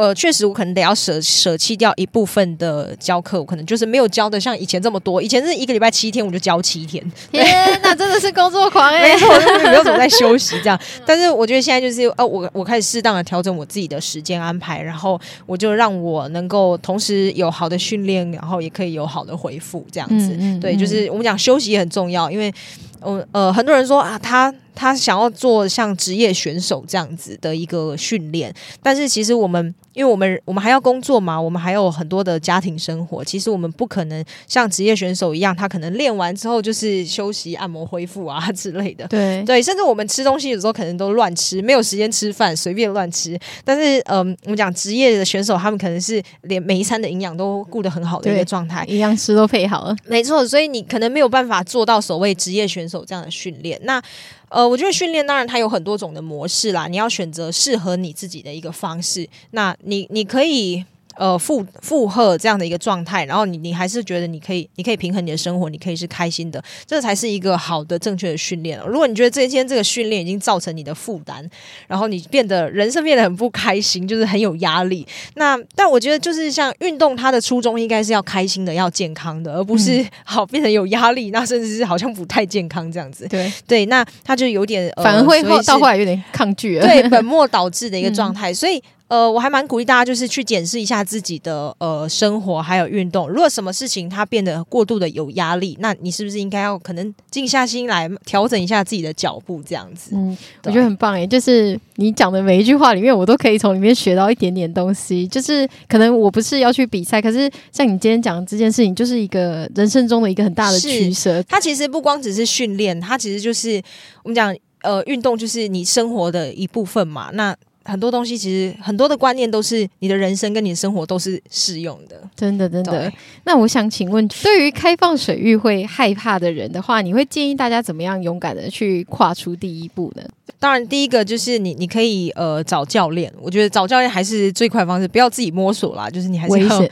呃，确实，我可能得要舍舍弃掉一部分的教课，我可能就是没有教的像以前这么多。以前是一个礼拜七天，我就教七天。天，那真的是工作狂 哎！没错，就是没有怎么在休息这样。但是我觉得现在就是，呃，我我开始适当的调整我自己的时间安排，然后我就让我能够同时有好的训练，然后也可以有好的回复，这样子。嗯嗯、对，就是我们讲休息也很重要，因为。嗯呃，很多人说啊，他他想要做像职业选手这样子的一个训练，但是其实我们，因为我们我们还要工作嘛，我们还有很多的家庭生活，其实我们不可能像职业选手一样，他可能练完之后就是休息、按摩、恢复啊之类的。对 对，甚至我们吃东西有时候可能都乱吃，没有时间吃饭，随便乱吃。但是，嗯、呃，我们讲职业的选手，他们可能是连每一餐的营养都顾得很好的一个状态，营养师都配好了。没错，所以你可能没有办法做到所谓职业选手。手这样的训练，那呃，我觉得训练当然它有很多种的模式啦，你要选择适合你自己的一个方式。那你你可以。呃，负负荷这样的一个状态，然后你你还是觉得你可以，你可以平衡你的生活，你可以是开心的，这才是一个好的正确的训练。如果你觉得这一天这个训练已经造成你的负担，然后你变得人生变得很不开心，就是很有压力。那但我觉得就是像运动，它的初衷应该是要开心的，要健康的，而不是 好变成有压力，那甚至是好像不太健康这样子。对对，那他就有点、呃、反而会后到后来有点抗拒了，对本 末倒置的一个状态，嗯、所以。呃，我还蛮鼓励大家，就是去检视一下自己的呃生活，还有运动。如果什么事情它变得过度的有压力，那你是不是应该要可能静下心来调整一下自己的脚步，这样子？嗯，我觉得很棒诶，就是你讲的每一句话里面，我都可以从里面学到一点点东西。就是可能我不是要去比赛，可是像你今天讲的这件事情，就是一个人生中的一个很大的取舍。它其实不光只是训练，它其实就是我们讲呃运动，就是你生活的一部分嘛。那很多东西其实很多的观念都是你的人生跟你的生活都是适用的，真的真的。那我想请问，对于开放水域会害怕的人的话，你会建议大家怎么样勇敢的去跨出第一步呢？当然，第一个就是你，你可以呃找教练。我觉得找教练还是最快的方式，不要自己摸索啦。就是你还是要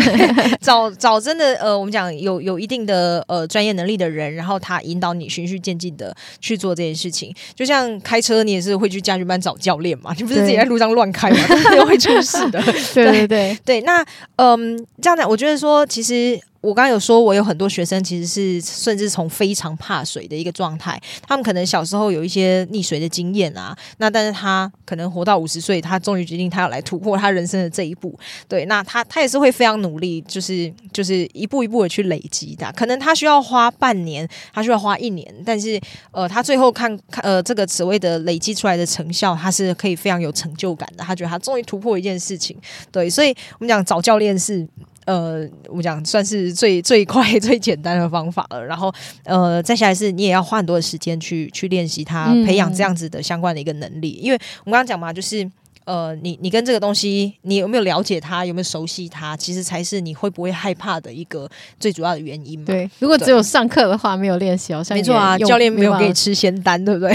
找找真的呃，我们讲有有一定的呃专业能力的人，然后他引导你循序渐进的去做这件事情。就像开车，你也是会去驾训班找教练嘛，你不是自己在路上乱开嘛，对 都会出事的。对对对对，那嗯，这样讲，我觉得说其实。我刚刚有说，我有很多学生其实是甚至从非常怕水的一个状态，他们可能小时候有一些溺水的经验啊，那但是他可能活到五十岁，他终于决定他要来突破他人生的这一步，对，那他他也是会非常努力，就是就是一步一步的去累积的，可能他需要花半年，他需要花一年，但是呃，他最后看看呃这个所谓的累积出来的成效，他是可以非常有成就感的，他觉得他终于突破一件事情，对，所以我们讲找教练是。呃，我讲算是最最快 最简单的方法了。然后，呃，再下来是你也要花很多的时间去去练习它，培养这样子的相关的一个能力。嗯、因为我们刚刚讲嘛，就是。呃，你你跟这个东西，你有没有了解它？有没有熟悉它？其实才是你会不会害怕的一个最主要的原因嘛。对，如果只有上课的话，没有练习，好像没错啊，教练没有给你吃仙丹，对不对？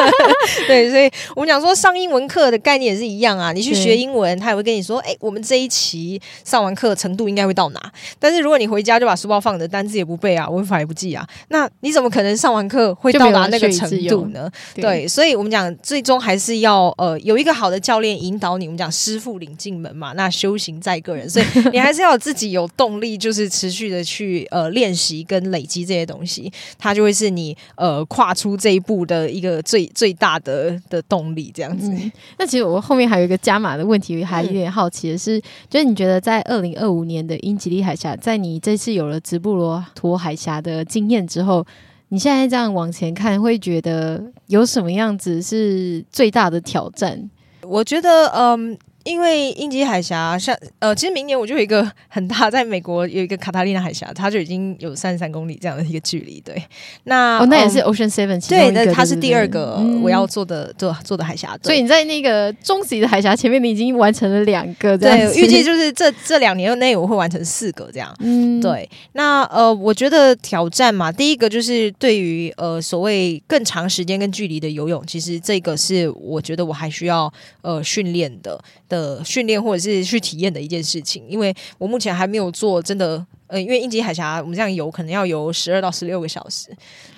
对，所以我们讲说上英文课的概念也是一样啊。你去学英文，他也会跟你说，哎，我们这一期上完课程度应该会到哪？但是如果你回家就把书包放着，单字也不背啊，文法也不记啊，那你怎么可能上完课会到达那个程度呢？对，对，所以我们讲最终还是要呃有一个好的教练。引导你，们讲师傅领进门嘛，那修行在个人，所以你还是要自己有动力，就是持续的去呃练习跟累积这些东西，它就会是你呃跨出这一步的一个最 最大的的动力，这样子。那其实我后面还有一个加码的问题，还有点好奇的是，就是你觉得在二零二五年的英吉利海峡，在你这次有了直布罗陀海峡的经验之后，你现在这样往前看，会觉得有什么样子是最大的挑战？我觉得，嗯。因为英吉海峡像呃，其实明年我就有一个很大，在美国有一个卡塔利娜海峡，它就已经有三十三公里这样的一个距离。对，那哦，那也是 Ocean Seven 对，那它是第二个我要做的、嗯、做做的海峡。所以你在那个终极的海峡前面，你已经完成了两个。对，预计就是这这两年内我会完成四个这样。嗯，对。那呃，我觉得挑战嘛，第一个就是对于呃所谓更长时间跟距离的游泳，其实这个是我觉得我还需要呃训练的。的训练或者是去体验的一件事情，因为我目前还没有做真的，呃，因为英吉海峡我们这样游可能要游十二到十六个小时，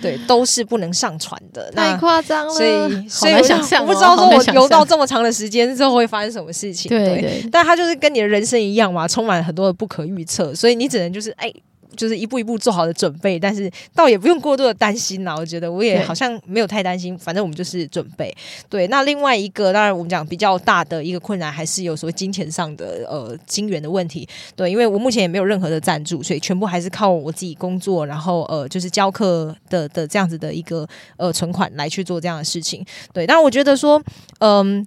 对，都是不能上船的，太夸张了，所以所以我想象，我不知道说我游到这么长的时间之后会发生什么事情，对，对，对，但它就是跟你的人生一样嘛，充满很多的不可预测，所以你只能就是哎。就是一步一步做好的准备，但是倒也不用过多的担心啦。我觉得我也好像没有太担心，反正我们就是准备。对，那另外一个，当然我们讲比较大的一个困难，还是有所谓金钱上的呃金源的问题。对，因为我目前也没有任何的赞助，所以全部还是靠我自己工作，然后呃就是教课的的这样子的一个呃存款来去做这样的事情。对，但我觉得说，嗯、呃。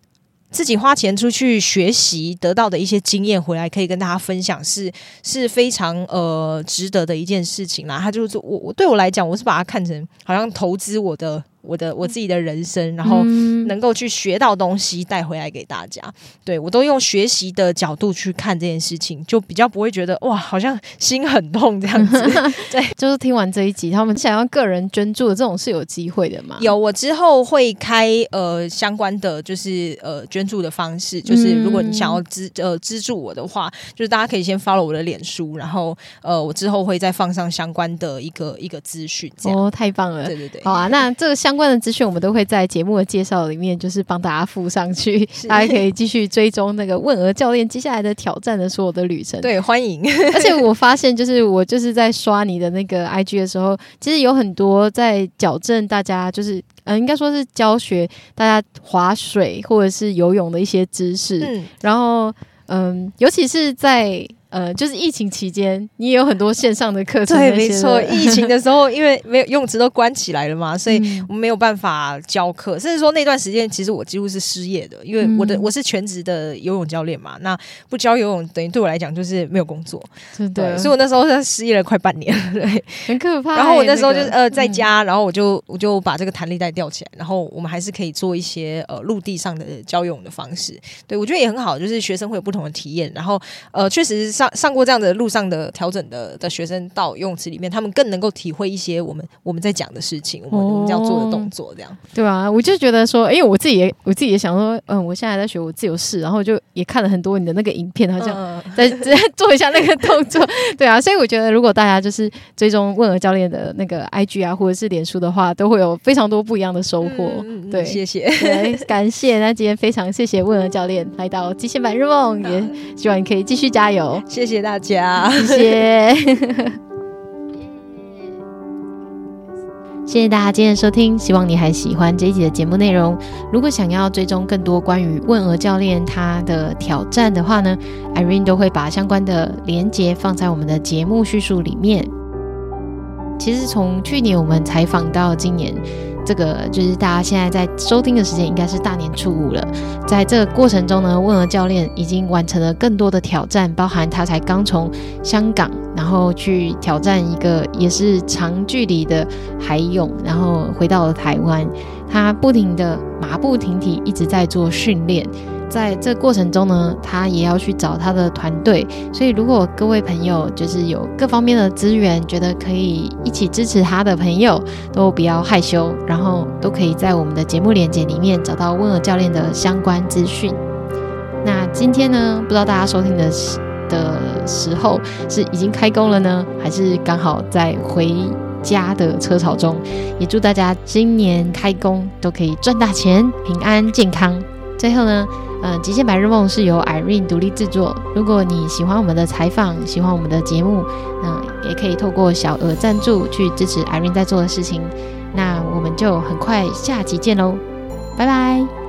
自己花钱出去学习得到的一些经验回来，可以跟大家分享是，是非常呃值得的一件事情啦。他就是我我对我来讲，我是把它看成好像投资我的。我的我自己的人生，然后能够去学到东西带回来给大家，嗯、对我都用学习的角度去看这件事情，就比较不会觉得哇，好像心很痛这样子。对，就是听完这一集，他们想要个人捐助的这种是有机会的吗？有，我之后会开呃相关的就是呃捐助的方式，就是如果你想要资呃资助我的话，就是大家可以先 follow 我的脸书，然后呃我之后会再放上相关的一个一个资讯。哦，太棒了！对对对，好啊，那这个相。相关的资讯，我们都会在节目的介绍里面，就是帮大家附上去，大家可以继续追踪那个问鹅教练接下来的挑战的所有的旅程。对，欢迎。而且我发现，就是我就是在刷你的那个 IG 的时候，其实有很多在矫正大家，就是嗯、呃，应该说是教学大家划水或者是游泳的一些知识。嗯，然后嗯，尤其是在。呃，就是疫情期间，你也有很多线上的课程。对，没错。疫情的时候，因为没有游泳池都关起来了嘛，所以我们没有办法教课。甚至说那段时间，其实我几乎是失业的，因为我的我是全职的游泳教练嘛。那不教游泳，等于对我来讲就是没有工作。对，所以我那时候是失业了快半年，对，很可怕。然后我那时候就是呃在家，然后我就我就把这个弹力带吊起来，然后我们还是可以做一些呃陆地上的教游泳的方式。对，我觉得也很好，就是学生会有不同的体验。然后呃，确实是。上上过这样的路上的调整的的学生到游泳池里面，他们更能够体会一些我们我们在讲的事情，我们我们要做的动作，这样、哦、对啊，我就觉得说，因为我自己也我自己也想说，嗯，我现在在学我自由式，然后就也看了很多你的那个影片，好像再直接做一下那个动作，对啊，所以我觉得如果大家就是追踪问鹅教练的那个 IG 啊，或者是脸书的话，都会有非常多不一样的收获。嗯、对，谢谢，对，感谢。那今天非常谢谢问鹅教练来到极限版日梦，也希望你可以继续加油。谢谢大家，谢谢，谢谢大家今天的收听，希望你还喜欢这一集的节目内容。如果想要追踪更多关于问鹅教练他的挑战的话呢，Irene 都会把相关的连接放在我们的节目叙述里面。其实从去年我们采访到今年。这个就是大家现在在收听的时间，应该是大年初五了。在这个过程中呢，问儿教练已经完成了更多的挑战，包含他才刚从香港，然后去挑战一个也是长距离的海泳，然后回到了台湾。他不停的马不停蹄，一直在做训练。在这过程中呢，他也要去找他的团队，所以如果各位朋友就是有各方面的资源，觉得可以一起支持他的朋友，都不要害羞，然后都可以在我们的节目链接里面找到问鹅教练的相关资讯。那今天呢，不知道大家收听的的时候是已经开工了呢，还是刚好在回家的车潮中？也祝大家今年开工都可以赚大钱，平安健康。最后呢，嗯，极限白日梦是由 Irene 独立制作。如果你喜欢我们的采访，喜欢我们的节目，那也可以透过小额赞助去支持 Irene 在做的事情。那我们就很快下集见喽，拜拜。